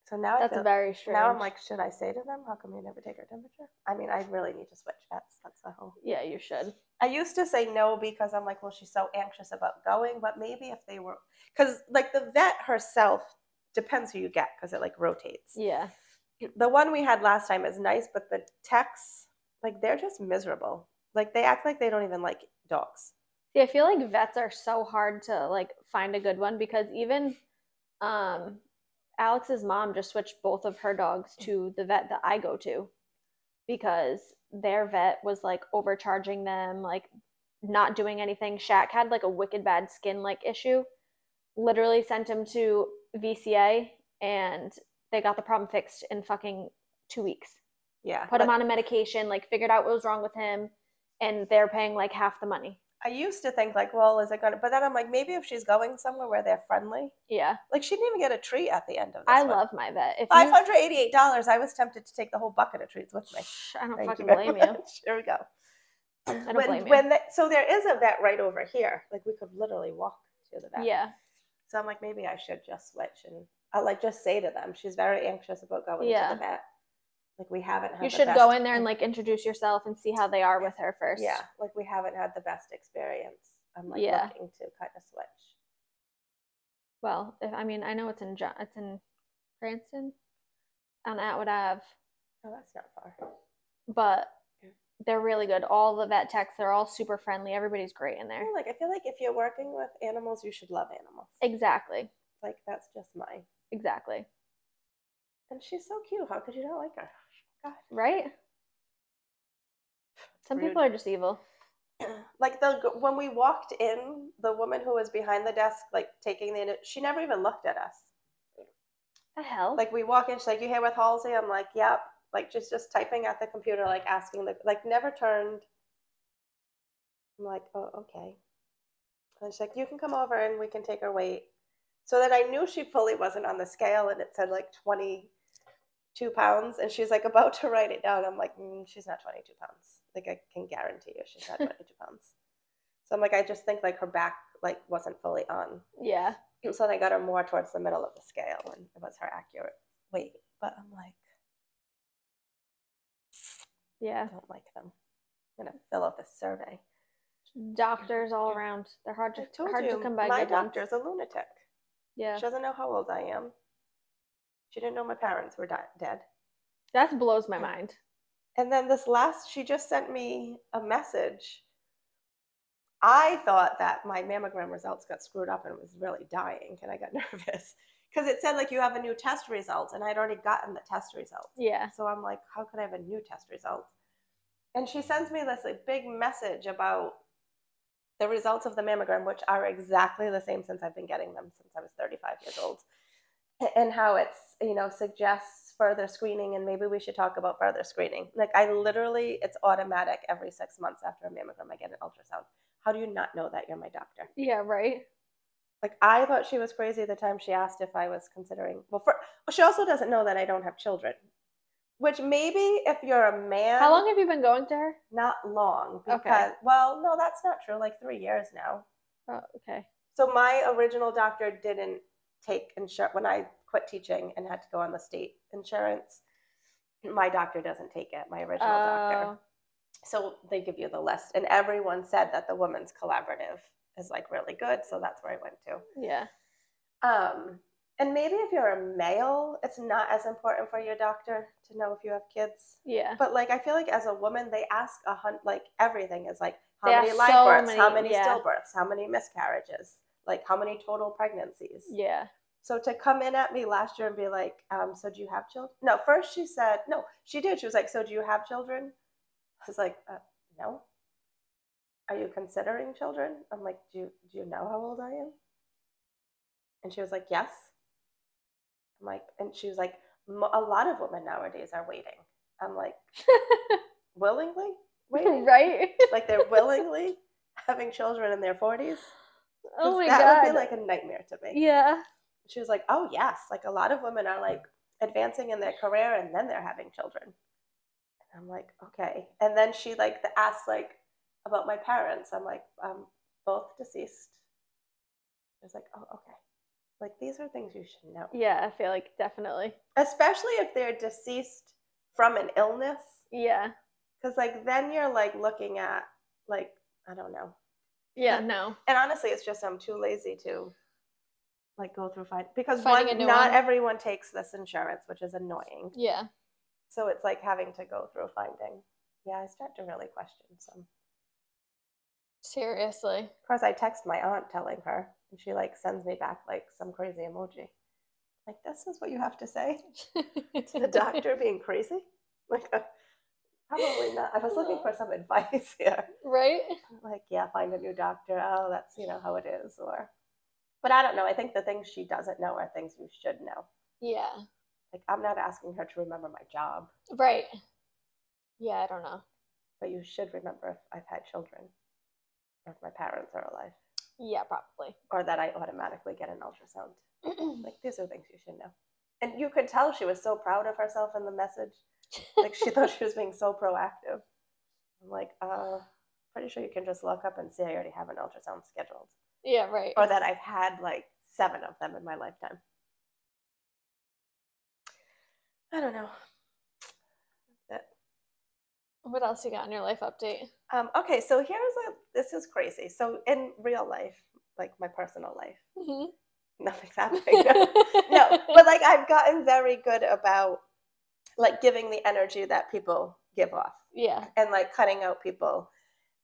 So now I That's feel, very strange. now I'm like, should I say to them, how come you never take her temperature? I mean, I really need to switch vets. That's the whole. yeah, you should. I used to say no because I'm like, well, she's so anxious about going, but maybe if they were, because like the vet herself depends who you get because it like rotates. Yeah. The one we had last time is nice, but the techs, like, they're just miserable. Like, they act like they don't even like dogs. See, I feel like vets are so hard to like find a good one because even um Alex's mom just switched both of her dogs to the vet that I go to because their vet was like overcharging them, like not doing anything. Shaq had like a wicked bad skin like issue. Literally sent him to VCA and they got the problem fixed in fucking two weeks. Yeah. Put him on a medication, like figured out what was wrong with him, and they're paying like half the money. I used to think like, well, is it gonna? But then I'm like, maybe if she's going somewhere where they're friendly, Yeah. like she didn't even get a treat at the end of this. I one. love my vet. If Five you- hundred eighty-eight dollars. I was tempted to take the whole bucket of treats with me. I don't Thank fucking you blame you. much. Here we go. I don't when, blame you. when the, so there is a vet right over here. Like we could literally walk to the vet. Yeah. So I'm like, maybe I should just switch and I'll like just say to them, she's very anxious about going Yeah. to the vet. Like we haven't had You should go in there and like introduce yourself and see how they are with her first. Yeah, like we haven't had the best experience. I'm like Yeah. looking to kind of switch. Well, if, I mean, I know it's in Jo- it's in Cranston on Atwood Ave, Oh, that's not far. but they're really good. All the vet techs, they're all super friendly. Everybody's great in there. Like I feel like if you're working with animals, you should love animals. Exactly. Like that's just my Exactly. And she's so cute. How could you not like her? Right? Some Rude. people are just evil. [clears throat] like the when we walked in, the woman who was behind the desk, like taking the, she never even looked at us. The hell? Like we walk in, she's like, "You here with Halsey?" I'm like, "Yep." Like just just typing at the computer, like asking the like never turned. I'm like, "Oh, okay." And she's like, "You can come over and we can take her weight." So then I knew she fully wasn't on the scale, and it said like 22 pounds, and she's like about to write it down. I'm like, mm, "She's not 22 pounds. Like I can guarantee you, she's not [laughs] 22 pounds." So I'm like, I just think like her back like wasn't fully on. yeah. So I got her more towards the middle of the scale, and it was her accurate weight. But I'm like, Yeah. I don't like them. I'm gonna fill out this survey. Doctors all around. They're hard to hard you, to come by. my ones. doctor's a lunatic. Yeah. She doesn't know how old I am. She didn't know my parents were di- dead. That blows my mind. And then this last, she just sent me a message. I thought that my mammogram results got screwed up and was really dying, and I got [laughs] nervous because it said like you have a new test result, and I'd already gotten the test results. Yeah. So I'm like, how could I have a new test result? And she sends me this like, big message about the results of the mammogram, which are exactly the same since I've been getting them since I was 35 years old, and how it's you know suggests further screening, and maybe we should talk about further screening. Like I literally, it's automatic every six months after a mammogram, I get an ultrasound. How do you not know that you're my doctor? Yeah, right? Like I thought she was crazy the time she asked if I was considering. Well, for, well, she also doesn't know that I don't have children. Which maybe if you're a man, How long have you been going to her? Not long because Okay. well, no, that's not true. Like three years now. Oh, okay. So my original doctor didn't take insurance when I quit teaching and had to go on the state insurance. My doctor doesn't take it. My original doctor. Oh, So they give you the list, and everyone said that the women's collaborative is like really good. So that's where I went to. yeah. Um, and maybe if you're a male, it's not as important for your doctor to know if you have kids. Yeah. But like, I feel like as a woman, they ask a hunt like everything is like how They many live so births, how many- many yeah. stillbirths, how many miscarriages, like how many total pregnancies. Yeah. So to come in at me last year and be like, um, so do you have children? No, first she said, no, she did. She was like, so do you have children? I was like, uh, no. Are you considering children? I'm like, do you, do you know how old I am? And she was like, yes. I'm like, and she was like, "Mo- a lot of women nowadays are waiting. I'm like, [laughs] willingly [laughs] waiting? right? Like they're willingly having children in their 40s? Oh my that god. would be like a nightmare to me yeah. she was like, "Oh yes, like a lot of women are like advancing in their career and then they're having children." And I'm like, "Okay." And then she like the asked like about my parents. I'm like, um, both deceased. I was like, "Oh, okay." Like these are things you should know, Yeah, I feel like definitely. especially if they're deceased from an illness, Yeah. because like then you're like looking at like I don't know. Yeah, no. And honestly, it's just I'm too lazy to like go through find because Finding a one, new not one. everyone takes this insurance, which is annoying. Yeah. So it's like having to go through finding. Yeah, I start to really question some Seriously. Of course, I text my aunt telling her, and she like sends me back like some crazy emoji. Like, this is what you have to say [laughs] to the doctor being crazy? [laughs] Like, uh, probably not. I was looking for some [laughs] advice here. Right? Like, yeah, find a new doctor. Oh, that's you know how it is. Or, but I don't know. I think the things she doesn't know are things you should know. Yeah. Like, I'm not asking her to remember my job, Right. Yeah, I don't know. but you should remember if I've had children, or if my parents are alive, Yeah, probably. or that I automatically get an ultrasound. [clears throat] Like, these are things you should know. And you could tell she was so proud of herself in the message. Like, she thought she was being so proactive. I'm like, uh, pretty sure you can just look up and see I already have an ultrasound scheduled, yeah, right. or that I've had like seven of them in my lifetime. I don't know. That's it. What else you got in your life update? Um, okay, so here's a this is crazy. So in real life, like my personal life, Mhm. [laughs] nothing's happening. [laughs] [laughs] no, but like I've gotten very good about like giving the energy that people give off yeah. and like cutting out people.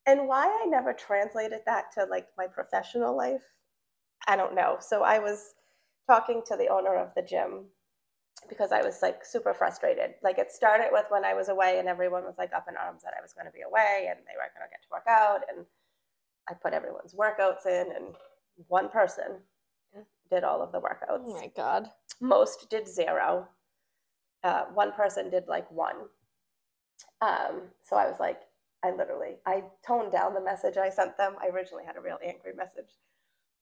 And why I never translated that to like my professional life, I don't know. So I was talking to the owner of the gym because I was like super frustrated. Like it started with when I was away and everyone was like up in arms that I was going to be away and they weren't going to get to work out. And I put everyone's workouts in, and one person did all of the workouts Oh my god. most did zero. Uh, one person did like one. Um, so I was like, I literally, I toned down the message I sent them. I originally had a real angry message,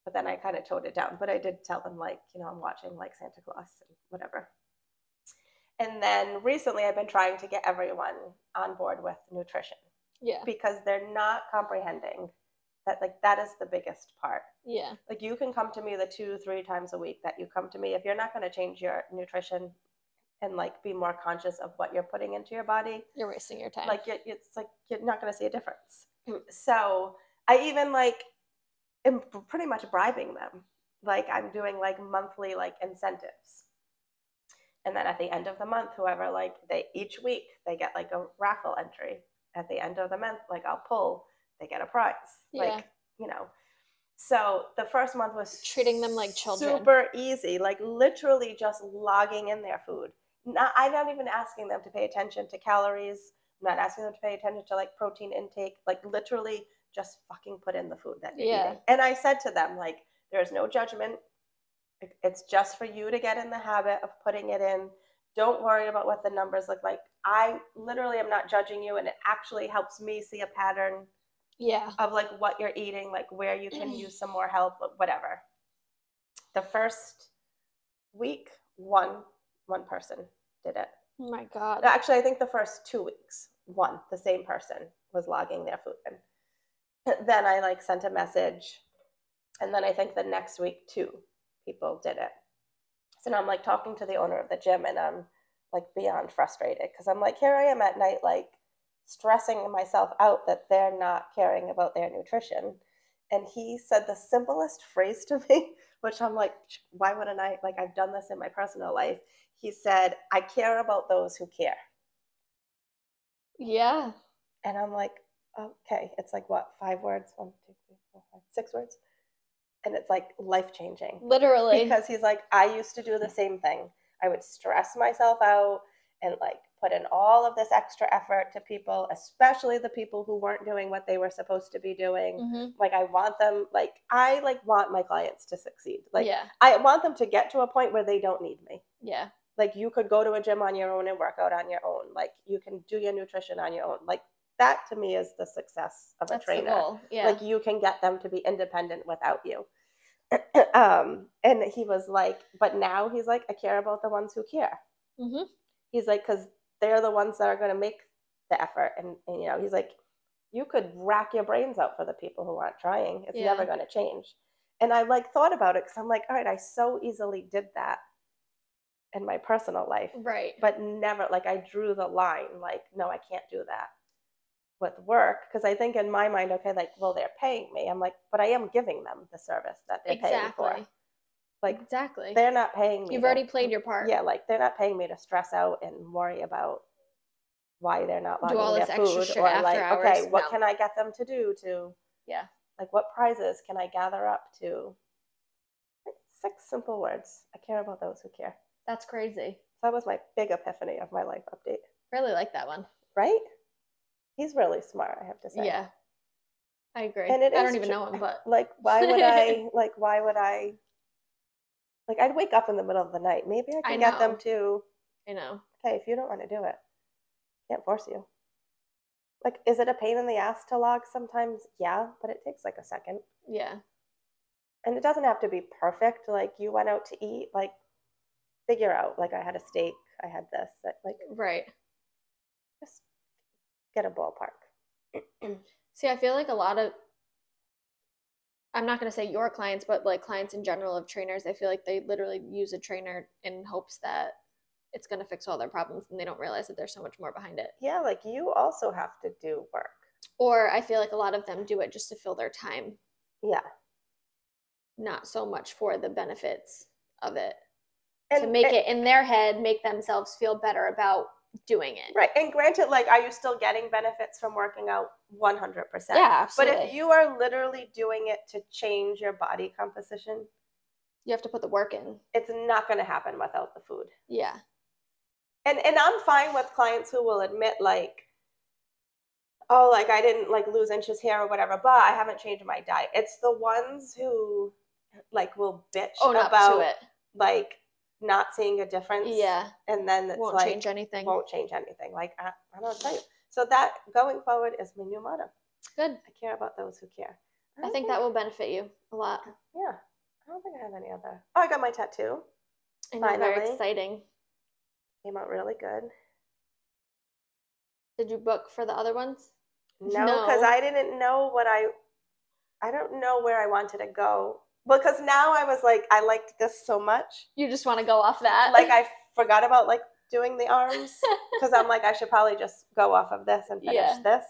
but then I kind of toned it down. But I did tell them like, you know, I'm watching like Santa Claus and whatever. And then recently, I've been trying to get everyone on board with nutrition Yeah. because they're not comprehending that like that is the biggest part Yeah. like you can come to me the two three times a week that you come to me if you're not going to change your nutrition and like be more conscious of what you're putting into your body. You're wasting your time. like it, it's like you're not going to see a difference. [clears throat] So i even like am pretty much bribing them. Like i'm doing like monthly like incentives. And then at the end of the month whoever like they each week they get like a raffle entry. At the end of the month like i'll pull they get a prize. Yeah. like you know. So the first month was Treating them like children. super easy like literally just logging in their food not, i'm not even asking them to pay attention to calories i'm not asking them to pay attention to like protein intake like literally just fucking put in the food that you're Yeah. eating and i said to them like there's no judgment it's just for you to get in the habit of putting it in don't worry about what the numbers look like i literally am not judging you and it actually helps me see a pattern yeah. of like what you're eating, like where you can use some more help, whatever. The first week, one one person did it. Oh my god. Actually, I think the first two weeks, one the same person was logging their food in. Then I like sent a message, and then I think the next week two people did it. So now I'm like talking to the owner of the gym, and I'm like beyond frustrated because I'm like, here I am at night, like stressing myself out that they're not caring about their nutrition. And he said the simplest phrase to me, [laughs] which I'm like, why wouldn't I? Like, I've done this in my personal life. He said, I care about those who care. Yeah. And I'm like, okay, it's like what, five words? One, two, three, four, five, six words. And it's like life changing. Literally. Because he's like, I used to do the same thing. I would stress myself out and like put in all of this extra effort to people, especially the people who weren't doing what they were supposed to be doing. Mhm. Like I want them, like I like want my clients to succeed. Like yeah. I want them to get to a point where they don't need me. Yeah. Like you could go to a gym on your own and work out on your own. Like you can do your nutrition on your own. Like that to me is the success of a That's trainer. Yeah. Like you can get them to be independent without you. [clears throat] um, and he was like, but now he's like, I care about the ones who care. hmm He's like, because they're the ones that are going to make the effort. And, and, you know, he's like, you could rack your brains out for the people who aren't trying. It's Yeah. never going to change. And I like thought about it because I'm like, all right, I so easily did that in my personal life Right. but never like I drew the line like no I can't do that with work because I think in my mind okay like well they're paying me I'm like but I am giving them the service that they're paying for like exactly. they're not paying me You've to- already played your part. yeah like they're not paying me to stress out and worry about why they're not Do logging all their this extra food or like hours. okay what No. can I get them to do to Yeah. Like, what prizes can I gather up to? Six simple words. I care about those who care. That's crazy. So that was my big epiphany of my life update. Really like that one. Right? He's really smart, I have to say. Yeah. I agree. And it I don't even tr- know him, but [laughs] Like, why would I? [laughs] Like, why would I? Like, I'd wake up in the middle of the night. Maybe I I can get them to. you know. Okay, if you don't want to do it, can't force you. Like, is it a pain in the ass to log sometimes? Yeah, but it takes like a second. Yeah. And it doesn't have to be perfect. Like, you went out to eat, like, figure out, like, I had a steak, I had this, that, like, Right. just get a ballpark. [clears throat] See, I feel like a lot of I'm not going to say your clients, but like clients in general of trainers, I feel like they literally use a trainer in hopes that it's going to fix all their problems and they don't realize that there's so much more behind it. Yeah, like, you also have to do work. Or I feel like a lot of them do it just to fill their time, Yeah. not so much for the benefits of it. And to make and- it in their head, make themselves feel better about doing it. Right. And granted, like, are you still getting benefits from working out? 100%. Yeah, But if you are literally doing it to change your body composition, you have to put the work in. it's not going to happen without the food. Yeah. And and I'm fine with clients who will admit like oh, like I didn't like lose inches here or whatever, but I haven't changed my diet. It's the ones who like will bitch Own about to it. like not seeing a difference. Yeah. And then it's Won't like change anything. won't change anything. Like I, I don't tell you. So that going forward is my new motto. Good. I care about those who care. I don't think that will benefit you a lot. Yeah. I don't think I have any other. Oh, I got my tattoo. I know, very exciting. Came out really good. Did you book for the other ones? No, because No. I didn't know what I. I don't know where I wanted to go. Because now I was like, I liked this so much. You just want to go off that. Like I [laughs] forgot about like doing the arms [laughs] because I'm like, I should probably just go off of this and finish Yeah. this.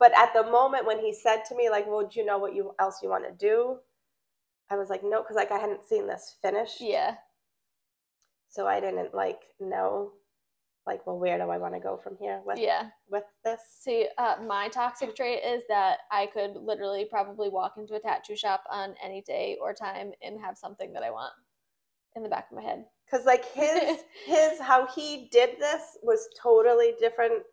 But at the moment when he said to me, like, well, do you know what you else you want to do? I was like, no, because like I hadn't seen this finished. yeah. So I didn't like know, like, well, where do I want to go from here with Yeah. with this? See, uh, my toxic trait is that I could literally probably walk into a tattoo shop on any day or time and have something that I want in the back of my head. Because like his [laughs] his how he did this was totally different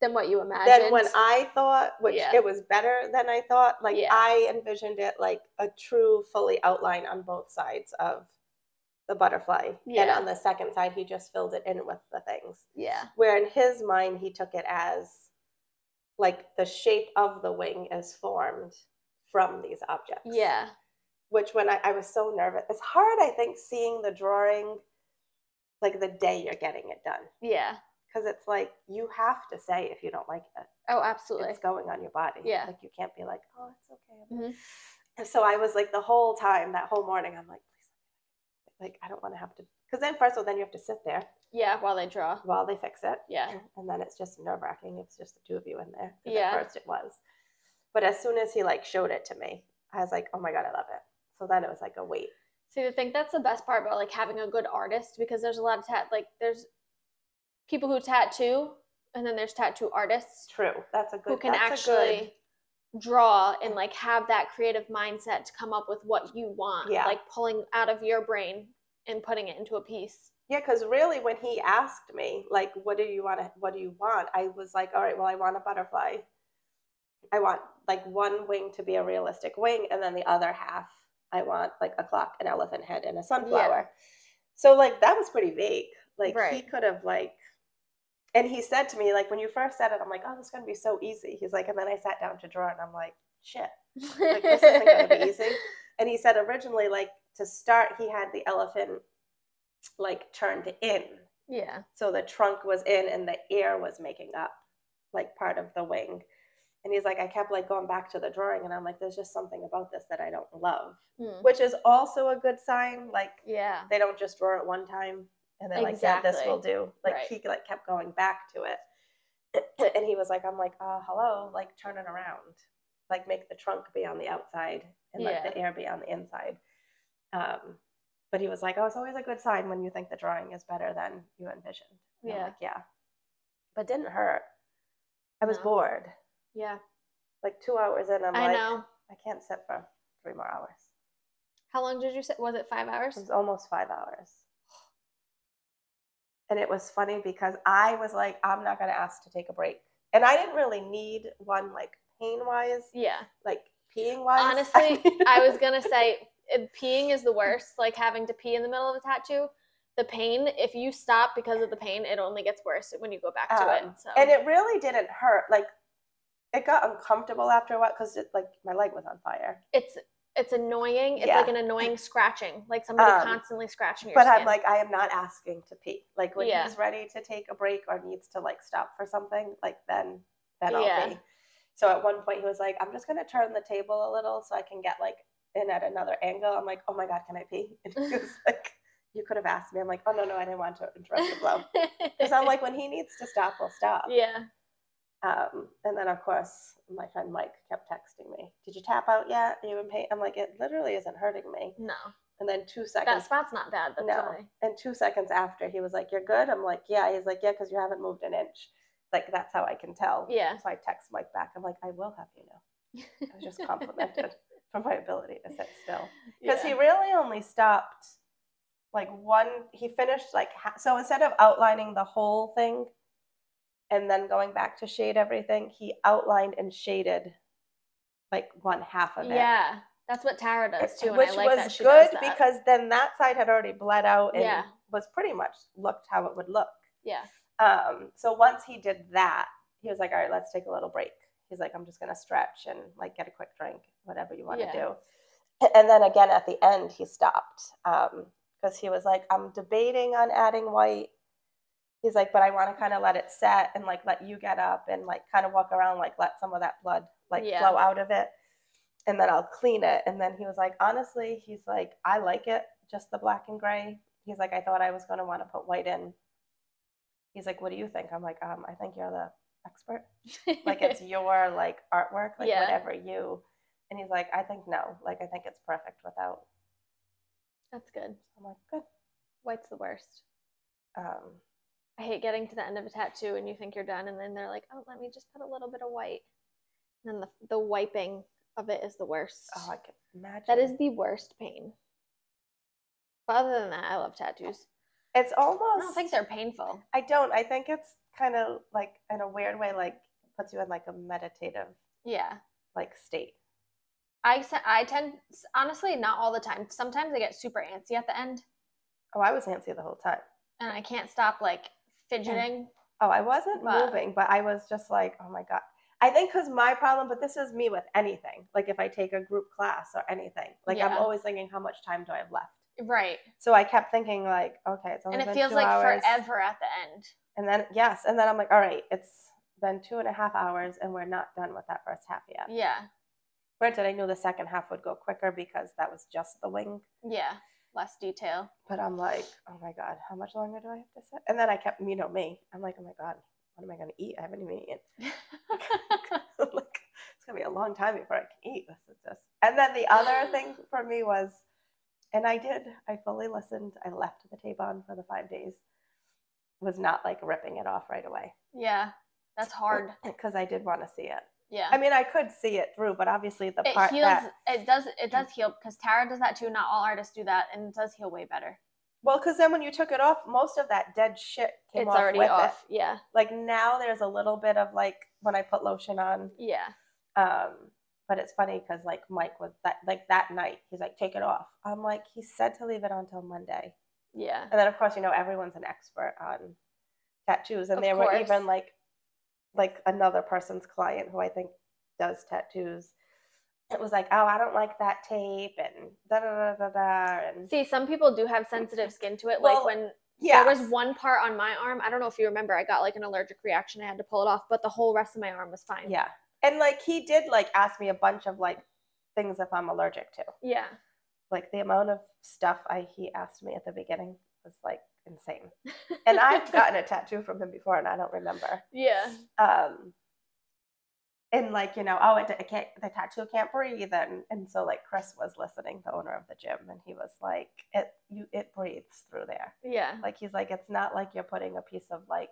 Than what you imagined. than when I thought, which Yeah. it was better than I thought. Like Yeah. I envisioned it like a true fully outline on both sides of the butterfly. And on the second side he just filled it in with the things. Yeah. Where in his mind he took it as like the shape of the wing is formed from these objects. Yeah. Which when I, I was so nervous. It's hard, I think, seeing the drawing like the day you're getting it done. Yeah. Because it's like you have to say if you don't like it. Oh, absolutely. It's going on your body. Yeah. Like you can't be like, oh, it's okay. Mhm. So I was like the whole time, that whole morning, I'm like, like I don't want to have to. Because then first of all, then you have to sit there Yeah, while they draw. while they fix it. Yeah. And then it's just nerve wracking. It's just the two of you in there. Yeah. At first it was. But as soon as he like showed it to me, I was like, oh my God, I love it. So then it was like a wait. See, I think that's the best part about like having a good artist because there's a lot of tat like there's people who tattoo and then there's tattoo artists True. That's a good. who can that's a good- actually draw and like have that creative mindset to come up with what you want. Yeah. Like pulling out of your brain and putting it into a piece. Yeah, because really, when he asked me, like, what do you want to, what do you want? I was like, all right, well, I want a butterfly. I want like one wing to be a realistic wing, and then the other half, I want like a clock, an elephant head, and a sunflower. So, like, that was pretty vague. Like, he could have, like, and he said to me, like, when you first said it, I'm like, oh, this is going to be so easy. He's like, and then I sat down to draw, and I'm like, shit. Like, this isn't going to be [laughs] easy. And he said originally, like, to start, he had the elephant like turned in. Yeah. So the trunk was in and the ear was making up like part of the wing. And he's like, I kept like going back to the drawing and I'm like, there's just something about this that I don't love, Hmm. which is also a good sign. Like Yeah. they don't just draw it one time and they're like, yeah, this will do. Like Right. he like kept going back to it. [clears throat] and he was like, I'm like, uh, hello, like turn it around. Like make the trunk be on the outside and let the air be on the inside. Um, but he was like, oh, it's always a good sign when you think the drawing is better than you envisioned. And Yeah. like, yeah. But didn't hurt. I was No. bored. Yeah. Like two hours in, I'm I like, know. I can't sit for three more hours. How long did you sit Was it five hours? It was almost five hours. And it was funny because I was like, I'm not going to ask to take a break. And I didn't really need one like pain wise, Yeah. like peeing wise. [laughs] Honestly, I was [laughs] gonna say peeing is the worst. Like having to pee in the middle of a tattoo. The pain, if you stop because of the pain, it only gets worse when you go back to Um, it. So And it really didn't hurt. Like it got uncomfortable after a while because it like my leg was on fire. it's it's annoying. It's Yeah. like an annoying scratching, like somebody Um, constantly scratching your But skin. I'm like, I am not asking to pee. Like when Yeah. he's ready to take a break or needs to like stop for something, like then then I'll Yeah. pee. So at one point he was like, I'm just gonna turn the table a little so I can get like in at another angle. I'm like, oh my god, can I pee? [laughs] And he was [laughs] like, you could have asked me. I'm like, oh no no, I didn't want to interrupt the flow. [laughs] Because I'm like, when he needs to stop, we'll stop. yeah, Um, and then of course my friend Mike kept texting me, Did you tap out yet? Are you in pain? I'm like, it literally isn't hurting me. no, And then two that seconds spot's not bad. That's No. and two seconds after he was like, You're good? I'm like, Yeah. He's like, Yeah, because you haven't moved an inch. Like that's how I can tell. Yeah. So I text Mike back. I'm like, I will have you know. I was just [laughs] complimented for my ability to sit still. Because he really only stopped like one he finished like so instead of outlining the whole thing and then going back to shade everything, he outlined and shaded like one half of it. Yeah, that's what Tara does too, and Which I like was good because then that side had already bled out and Yeah. was pretty much looked how it would look. yeah, Um, so once he did that, he was like, "All right, let's take a little break." He's like, "I'm just gonna stretch and like get a quick drink, whatever you want to Yeah. do." And then again at the end, he stopped because he was like, "I'm debating on adding white." He's like, "But I want to kind of let it set and like let you get up and like kind of walk around, like let some of that blood like Yeah. flow out of it, and then I'll clean it." And then he was like, "Honestly, he's like, I like it, just the black and gray." He's like, "I thought I was gonna want to put white in." he's like, "What do you think?" I'm like, um, "I think you're the expert. Like it's [laughs] your like artwork, like Yeah. whatever you." And he's like, "I think no. Like I think it's perfect without." that's good. I'm like, "Good." White's the worst. Um, I hate getting to the end of a tattoo and you think you're done, and then they're like, "Oh, let me just put a little bit of white." And then the the wiping of it is the worst. oh, I can imagine. that is the worst pain. But other than that, I love tattoos. It's almost. I don't think they're painful. I don't. I think it's kind of like in a weird way, like puts you in like a meditative Yeah. like state. I, I tend honestly not all the time. Sometimes I get super antsy at the end, Oh, I was antsy the whole time. and I can't stop like fidgeting. Oh, I wasn't moving, but I was just like, oh my God. I think because my problem, but this is me with anything. Like if I take a group class or anything, like I'm Yeah. always thinking, how much time do I have left? Right. So I kept thinking, like, okay, it's only And it been feels two like hours. forever at the end. And then yes, and then I'm like, all right, it's been two and a half hours, and we're not done with that first half yet. Yeah. Granted, I knew the second half would go quicker because that was just the wing. Yeah. Less detail. But I'm like, oh my god, how much longer do I have to sit? And then I kept, you know, me. I'm like, oh my god, what am I going to eat? I haven't even eaten. [laughs] [laughs] Like, it's gonna be a long time before I can eat. This is just. And then the other [sighs] thing for me was, and I did. I fully listened. I left the tape on for the five days. Was not like ripping it off right away yeah. That's hard. [clears throat] because I did want to see it. Yeah. I mean, I could see it through, but obviously the it part heals that it does it does heal because Tara does that too. Not all artists do that, and it does heal way better. well, because then when you took it off, most of that dead shit came it's off It's already with off. it. Yeah. Like now, there's a little bit of like when I put lotion on. Yeah. Um, but it's funny because like Mike was that like that night, he's like, take it off. I'm like, he said to leave it on till Monday. Yeah. And then of course, you know, everyone's an expert on tattoos. And Of there were even like like another person's client who I think does tattoos. It was like, oh, I don't like that tape and da da da da da and See, some people do have sensitive skin to it. Well, like when yeah. there was one part on my arm, I don't know if you remember, I got like an allergic reaction. I had to pull it off, but the whole rest of my arm was fine. Yeah. And like he did like ask me a bunch of like things if I'm allergic to. Yeah. Like the amount of stuff I he asked me at the beginning was like insane. And I've gotten a tattoo from him before and I don't remember. [laughs] yeah. Um and like, you know, oh it, it can't the tattoo can't breathe and and so like Chris was listening, the owner of the gym, and he was like, It you it breathes through there. Yeah. Like he's like, it's not like you're putting a piece of like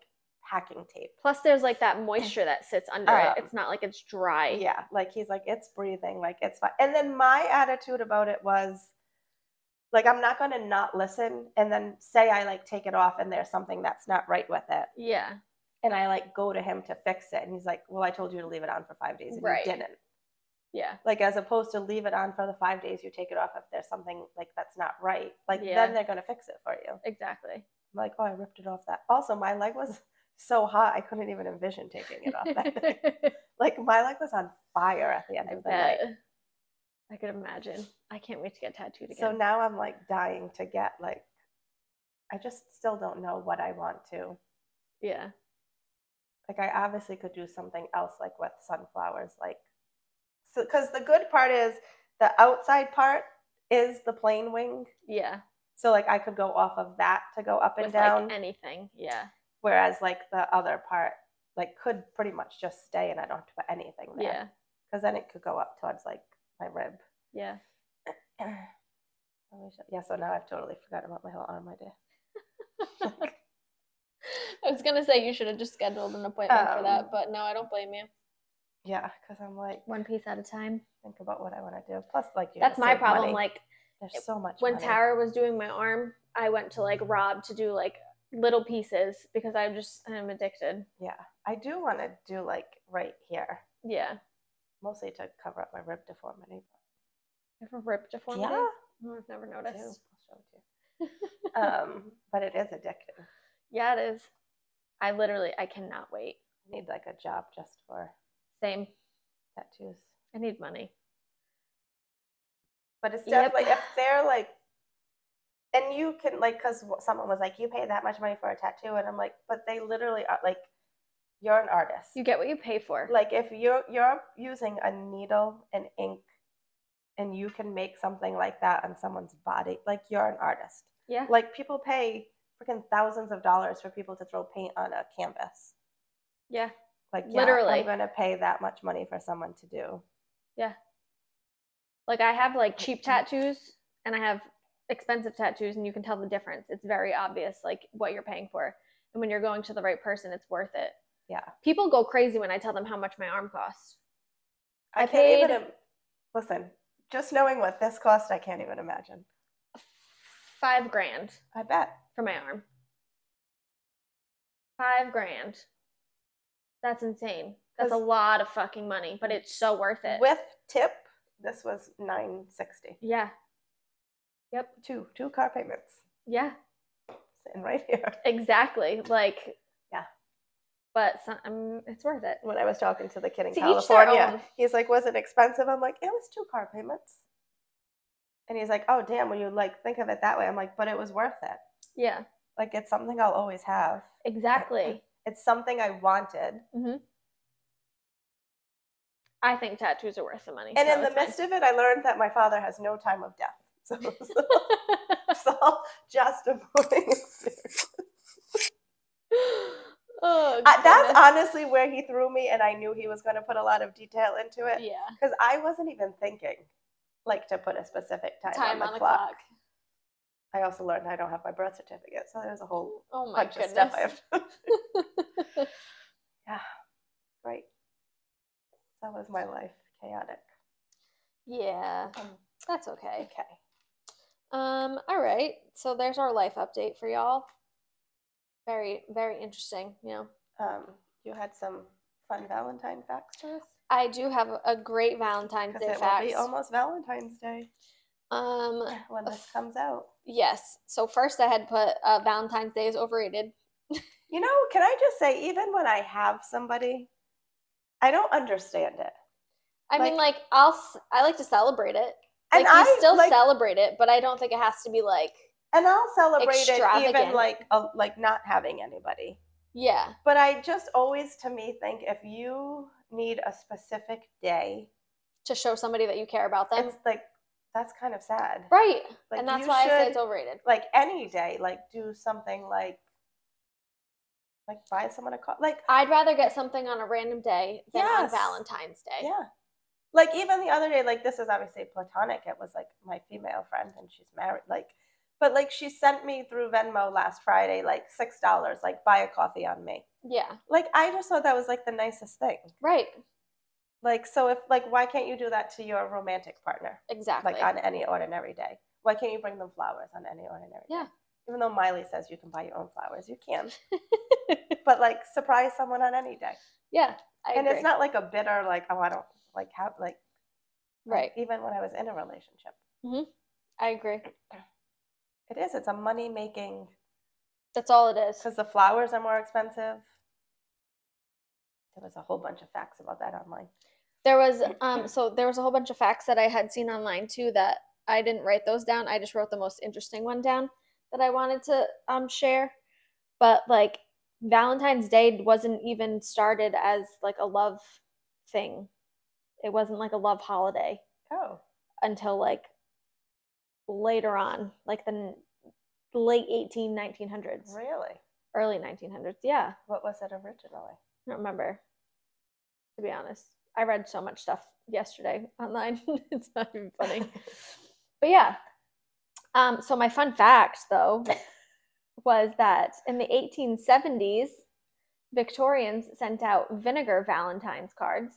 packing tape. Plus, there's like that moisture that sits under it. Um, It's not like it's dry. Yeah, like he's like it's breathing, like it's fine. And then my attitude about it was like I'm not going to not listen and then say I like take it off and there's something that's not right with it. Yeah. And I like go to him to fix it and he's like, "Well, I told you to leave it on for 5 days and Right. you didn't." Yeah. Like as opposed to leave it on for the 5 days, you take it off if there's something like that's not right. Like Yeah. then they're going to fix it for you. Exactly. I'm like, "Oh, I ripped it off that." Also, my leg was so hot, I couldn't even envision taking it off that. [laughs] Like my leg was on fire at the end I of the night. I could imagine. I can't wait to get tattooed again. So now I'm like dying to get like I just still don't know what I want to. yeah. Like I obviously could do something else like with sunflowers like so cuz the good part is the outside part is the plain wing. Yeah. So like I could go off of that to go up and With down like anything. Yeah. whereas like the other part like could pretty much just stay and I don't have to put anything there. Yeah. Cuz then it could go up towards like my rib. Yeah. So we should- yeah, so now I've totally forgotten about my whole arm idea. [laughs] I was gonna say you should have just scheduled an appointment for Um, that, but no, I don't blame you. Yeah, because I'm like One piece at a time. think about what I want to do. Plus, like you That's my problem. money. Like there's so much. when money. Tara was doing my arm, I went to like Rob to do like little pieces because I'm just I'm addicted. yeah, I do want to do like right here, Yeah. Mostly to cover up my rib deformity. You have a rib deformity? Yeah, Oh, I've never noticed. I'll show it to you. [laughs] Um, but it is addicting. yeah, it is. I literally I cannot wait. I need like a job just for Same. tattoos. I need money. But it's Yep. definitely if they're like, and you can like, because someone was like, you pay that much money for a tattoo, and I'm like, but they literally are like, you're an artist. You get what you pay for. like if you're you're using a needle and ink and you can make something like that on someone's body like you're an artist yeah. like people pay freaking thousands of dollars for people to throw paint on a canvas Yeah. like yeah, Literally. i'm gonna pay that much money for someone to do Yeah. Like I have like cheap tattoos and I have expensive tattoos and you can tell the difference. It's very obvious like what you're paying for. And when you're going to the right person, it's worth it. Yeah People go crazy when I tell them how much my arm costs. i, I can't even paid- im- listen just knowing what this cost i can't even imagine 5 grand i bet for my arm. 5 grand. That's insane. That's a lot of fucking money, but it's so worth it. with tip this was 960 yeah. Yep. two two car payments Yeah. sitting right here Exactly. Like. But some, um, it's worth it. when I was talking to the kid in To California, he's like, "Was it expensive?" I'm like, "It was two car payments." And he's like, "Oh, damn! When you like think of it that way, I'm like, but it was worth it. Yeah. Like it's something I'll always have. Exactly. [laughs] It's something I wanted." hmm I think tattoos are worth the money. And so in the it's fine. midst of it, I learned that my father has no time of death. [laughs] So it's [laughs] all just a moving experience. Oh, I- That's honestly where he threw me, and I knew he was going to put a lot of detail into it yeah. because I wasn't even thinking like to put a specific time, Time on the, clock. I also learned I don't have my birth certificate, so there's a whole Oh my bunch goodness. of stuff I have to. [laughs] [laughs] yeah, great. That was my life chaotic. yeah, Um, that's okay. okay. Um. All right. So there's our life update for y'all. Very, very interesting. You know, Um, you had some fun Valentine facts for us I do have a- great Valentine's Day it fact. will be almost Valentine's Day um. when this comes out. Yes. So first, I had put uh, Valentine's Day is overrated. [laughs] You know, can I just say, even when I have somebody, I don't understand it. I mean, Like- like I'll I like to celebrate it. And Like I still like, celebrate it, but I don't think it has to be like and I'll celebrate it even like like not having anybody. yeah, But I just always, to me, think if you need a specific day, to show somebody that you care about them. it's like that's kind of sad. Right. Like, and that's why I say it's overrated. Like any day, like do something like like buy someone a car. Like I'd rather get something on a random day than on Valentine's Day. yeah, like even the other day, like this is obviously platonic. It was like my female friend, and she's married. Like, but like she sent me through Venmo last Friday, like six dollars, like buy a coffee on me. Yeah. Like I just thought that was like the nicest thing. Right. Like so if like why can't you do that to your romantic partner? Exactly. Like on any ordinary day. Why can't you bring them flowers on any ordinary Yeah. day? Even though Miley says you can buy your own flowers, you can. [laughs] But like surprise someone on any day. yeah. I and agree. it's not like a bitter like, oh I don't like have like right. even when I was in a relationship. Hmm. I agree. [clears throat] It is. It's a money making That's all it is. because the flowers are more expensive. There was a whole bunch of facts about that online. There was [laughs] um so there was a whole bunch of facts that I had seen online too that I didn't write those down. I just wrote the most interesting one down that I wanted to um share. But like Valentine's Day wasn't even started as like a love thing. It wasn't like a love holiday Oh, until like later on, like the late 18 1900s, really? early 1900s. Yeah. What was it originally? I don't remember. To be honest, I read so much stuff yesterday [laughs] online. it's not even funny. [laughs] But yeah. Um, so my fun fact though was that in the 1870s, Victorians sent out vinegar Valentine's cards,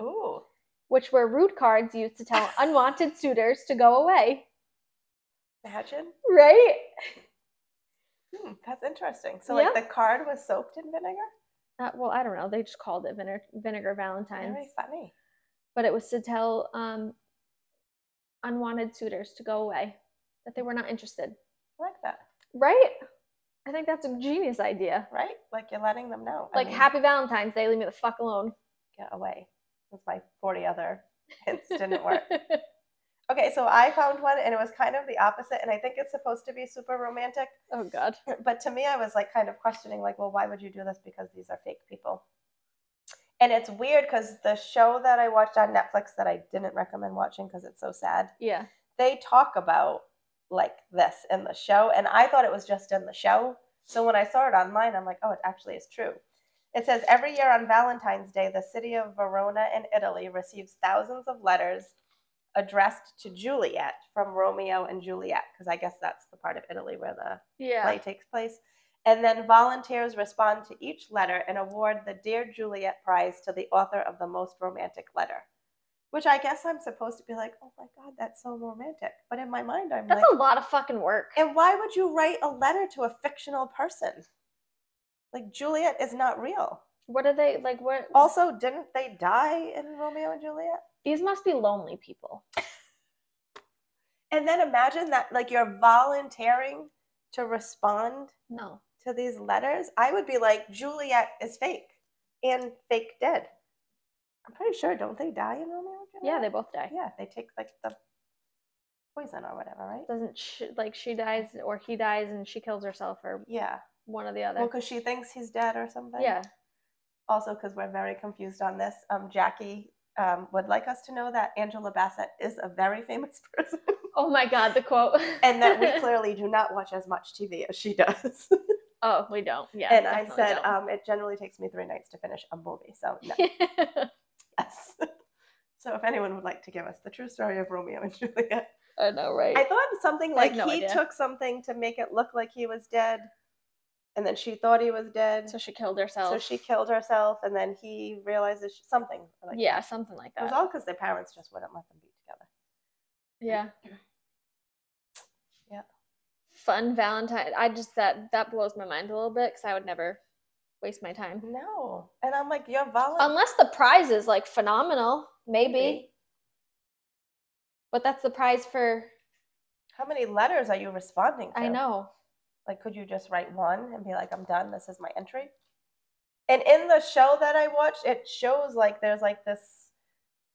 Ooh, which were rude cards used to tell [laughs] unwanted suitors to go away. Imagine. Right? Hmm, that's interesting. So, like, Yeah. the card was soaked in vinegar? Uh, well, I don't know. They just called it vinegar, vinegar Valentine's. Very funny. but it was to tell um, unwanted suitors to go away, that they were not interested. I like that. Right? I think that's a genius idea. Right? Like, you're letting them know. I Like, mean, happy Valentine's Day, leave me the fuck alone. Get away. That's my 40 other hints didn't work. [laughs] Okay, so I found one and it was kind of the opposite. And I think it's supposed to be super romantic. oh, God. [clears throat] but to me i was like kind of questioning like well why would you do this because these are fake people and it's weird because the show that i watched on netflix that i didn't recommend watching because it's so sad Yeah. they talk about like this in the show and i thought it was just in the show so when i saw it online i'm like oh it actually is true it says every year on valentine's day the city of verona in italy receives thousands of letters addressed to juliet from romeo and juliet because i guess that's the part of italy where the Yeah. play takes place. And then volunteers respond to each letter and award the Dear Juliet Prize to the author of the most romantic letter. Which I guess I'm supposed to be like, oh my God, that's so romantic. But in my mind, I'm That's like, a lot of fucking work. and why would you write a letter to a fictional person? Like, Juliet is not real. What are they, like, what? Also, didn't they die in Romeo and Juliet? These must be lonely people. And then imagine that, like, you're volunteering to respond No. to these letters, I would be like, Juliet is fake and fake dead. I'm pretty sure, don't they die in Romeo and Juliet? Yeah, they both die. Yeah, they take like the poison or whatever, right? Doesn't she, like, she dies or he dies and she kills herself or Yeah. one or the other. Well, because she thinks he's dead or something. yeah. Also, because we're very confused on this, um, Jackie um, would like us to know that Angela Bassett is a very famous [laughs] person, Oh my God, the quote. and that we [laughs] clearly do not watch as much TV as she does. [laughs] oh, we don't. Yeah. and I said, um, it generally takes me three nights to finish a movie, so no. Yes. so if anyone would like to give us the true story of Romeo and Juliet, I know, right? I thought something like no he idea. took something to make it look like he was dead, and then she thought he was dead, so she killed herself. so she killed herself, and then he realizes she, something like yeah, that. something like that. It was all because their parents just wouldn't let them be together. yeah. Yeah. Fun Valentine. I just that that blows my mind a little bit because I would never waste my time No, and I'm like, you're volunteering. unless the prize is like phenomenal, maybe. But that's the prize for. How many letters are you responding to? I know. Like, could you just write one and be like, I'm done, this is my entry? And in the show that I watched, it shows like there's like this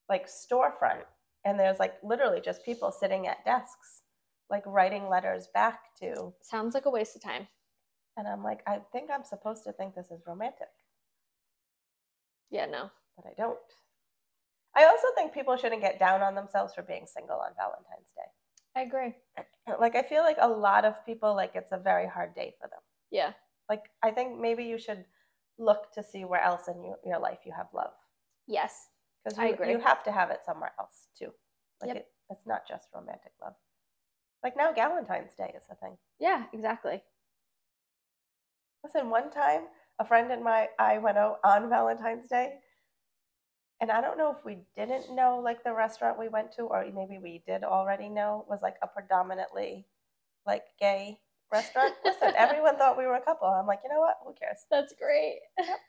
like storefront, and there's like literally just people sitting at desks, like writing letters back to. Sounds like a waste of time. And I'm like, I think I'm supposed to think this is romantic, Yeah, no. but I don't. I also think people shouldn't get down on themselves for being single on Valentine's Day. I agree. [clears throat] Like, I feel like a lot of people, like, it's a very hard day for them. Yeah. like i think maybe you should look to see where else in your, your life you have love Yes. because I you, agree. you have to have it somewhere else too like Yep. it, it's not just romantic love like now valentine's day is a thing Yeah, exactly. listen one time a friend and my I went out on Valentine's Day, and I don't know if we didn't know like the restaurant we went to, or maybe we did already know was like a predominantly like gay restaurant. [laughs] Listen, everyone thought we were a couple. I'm like, you know what? Who cares? That's great. Yep.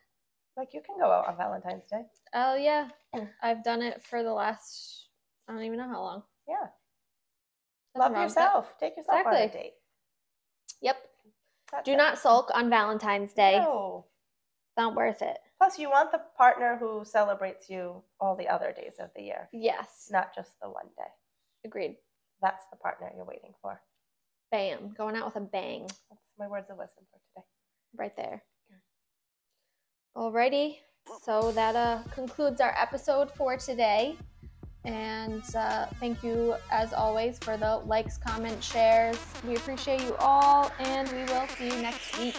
Like, you can go out on Valentine's Day. Oh yeah, mm. I've done it for the last I don't even know how long. Yeah. Nothing Love wrong with that. yourself. Take yourself on a date. Yep. That's Do it. not sulk on Valentine's Day. No. Not worth it. Plus, you want the partner who celebrates you all the other days of the year, Yes. not just the one day. Agreed. That's the partner you're waiting for. Bam. Going out with a bang. That's my words of wisdom for today. right there. Alrighty, so that uh, concludes our episode for today. And uh, thank you, as always, for the likes, comments, shares. We appreciate you all, and we will see you next week.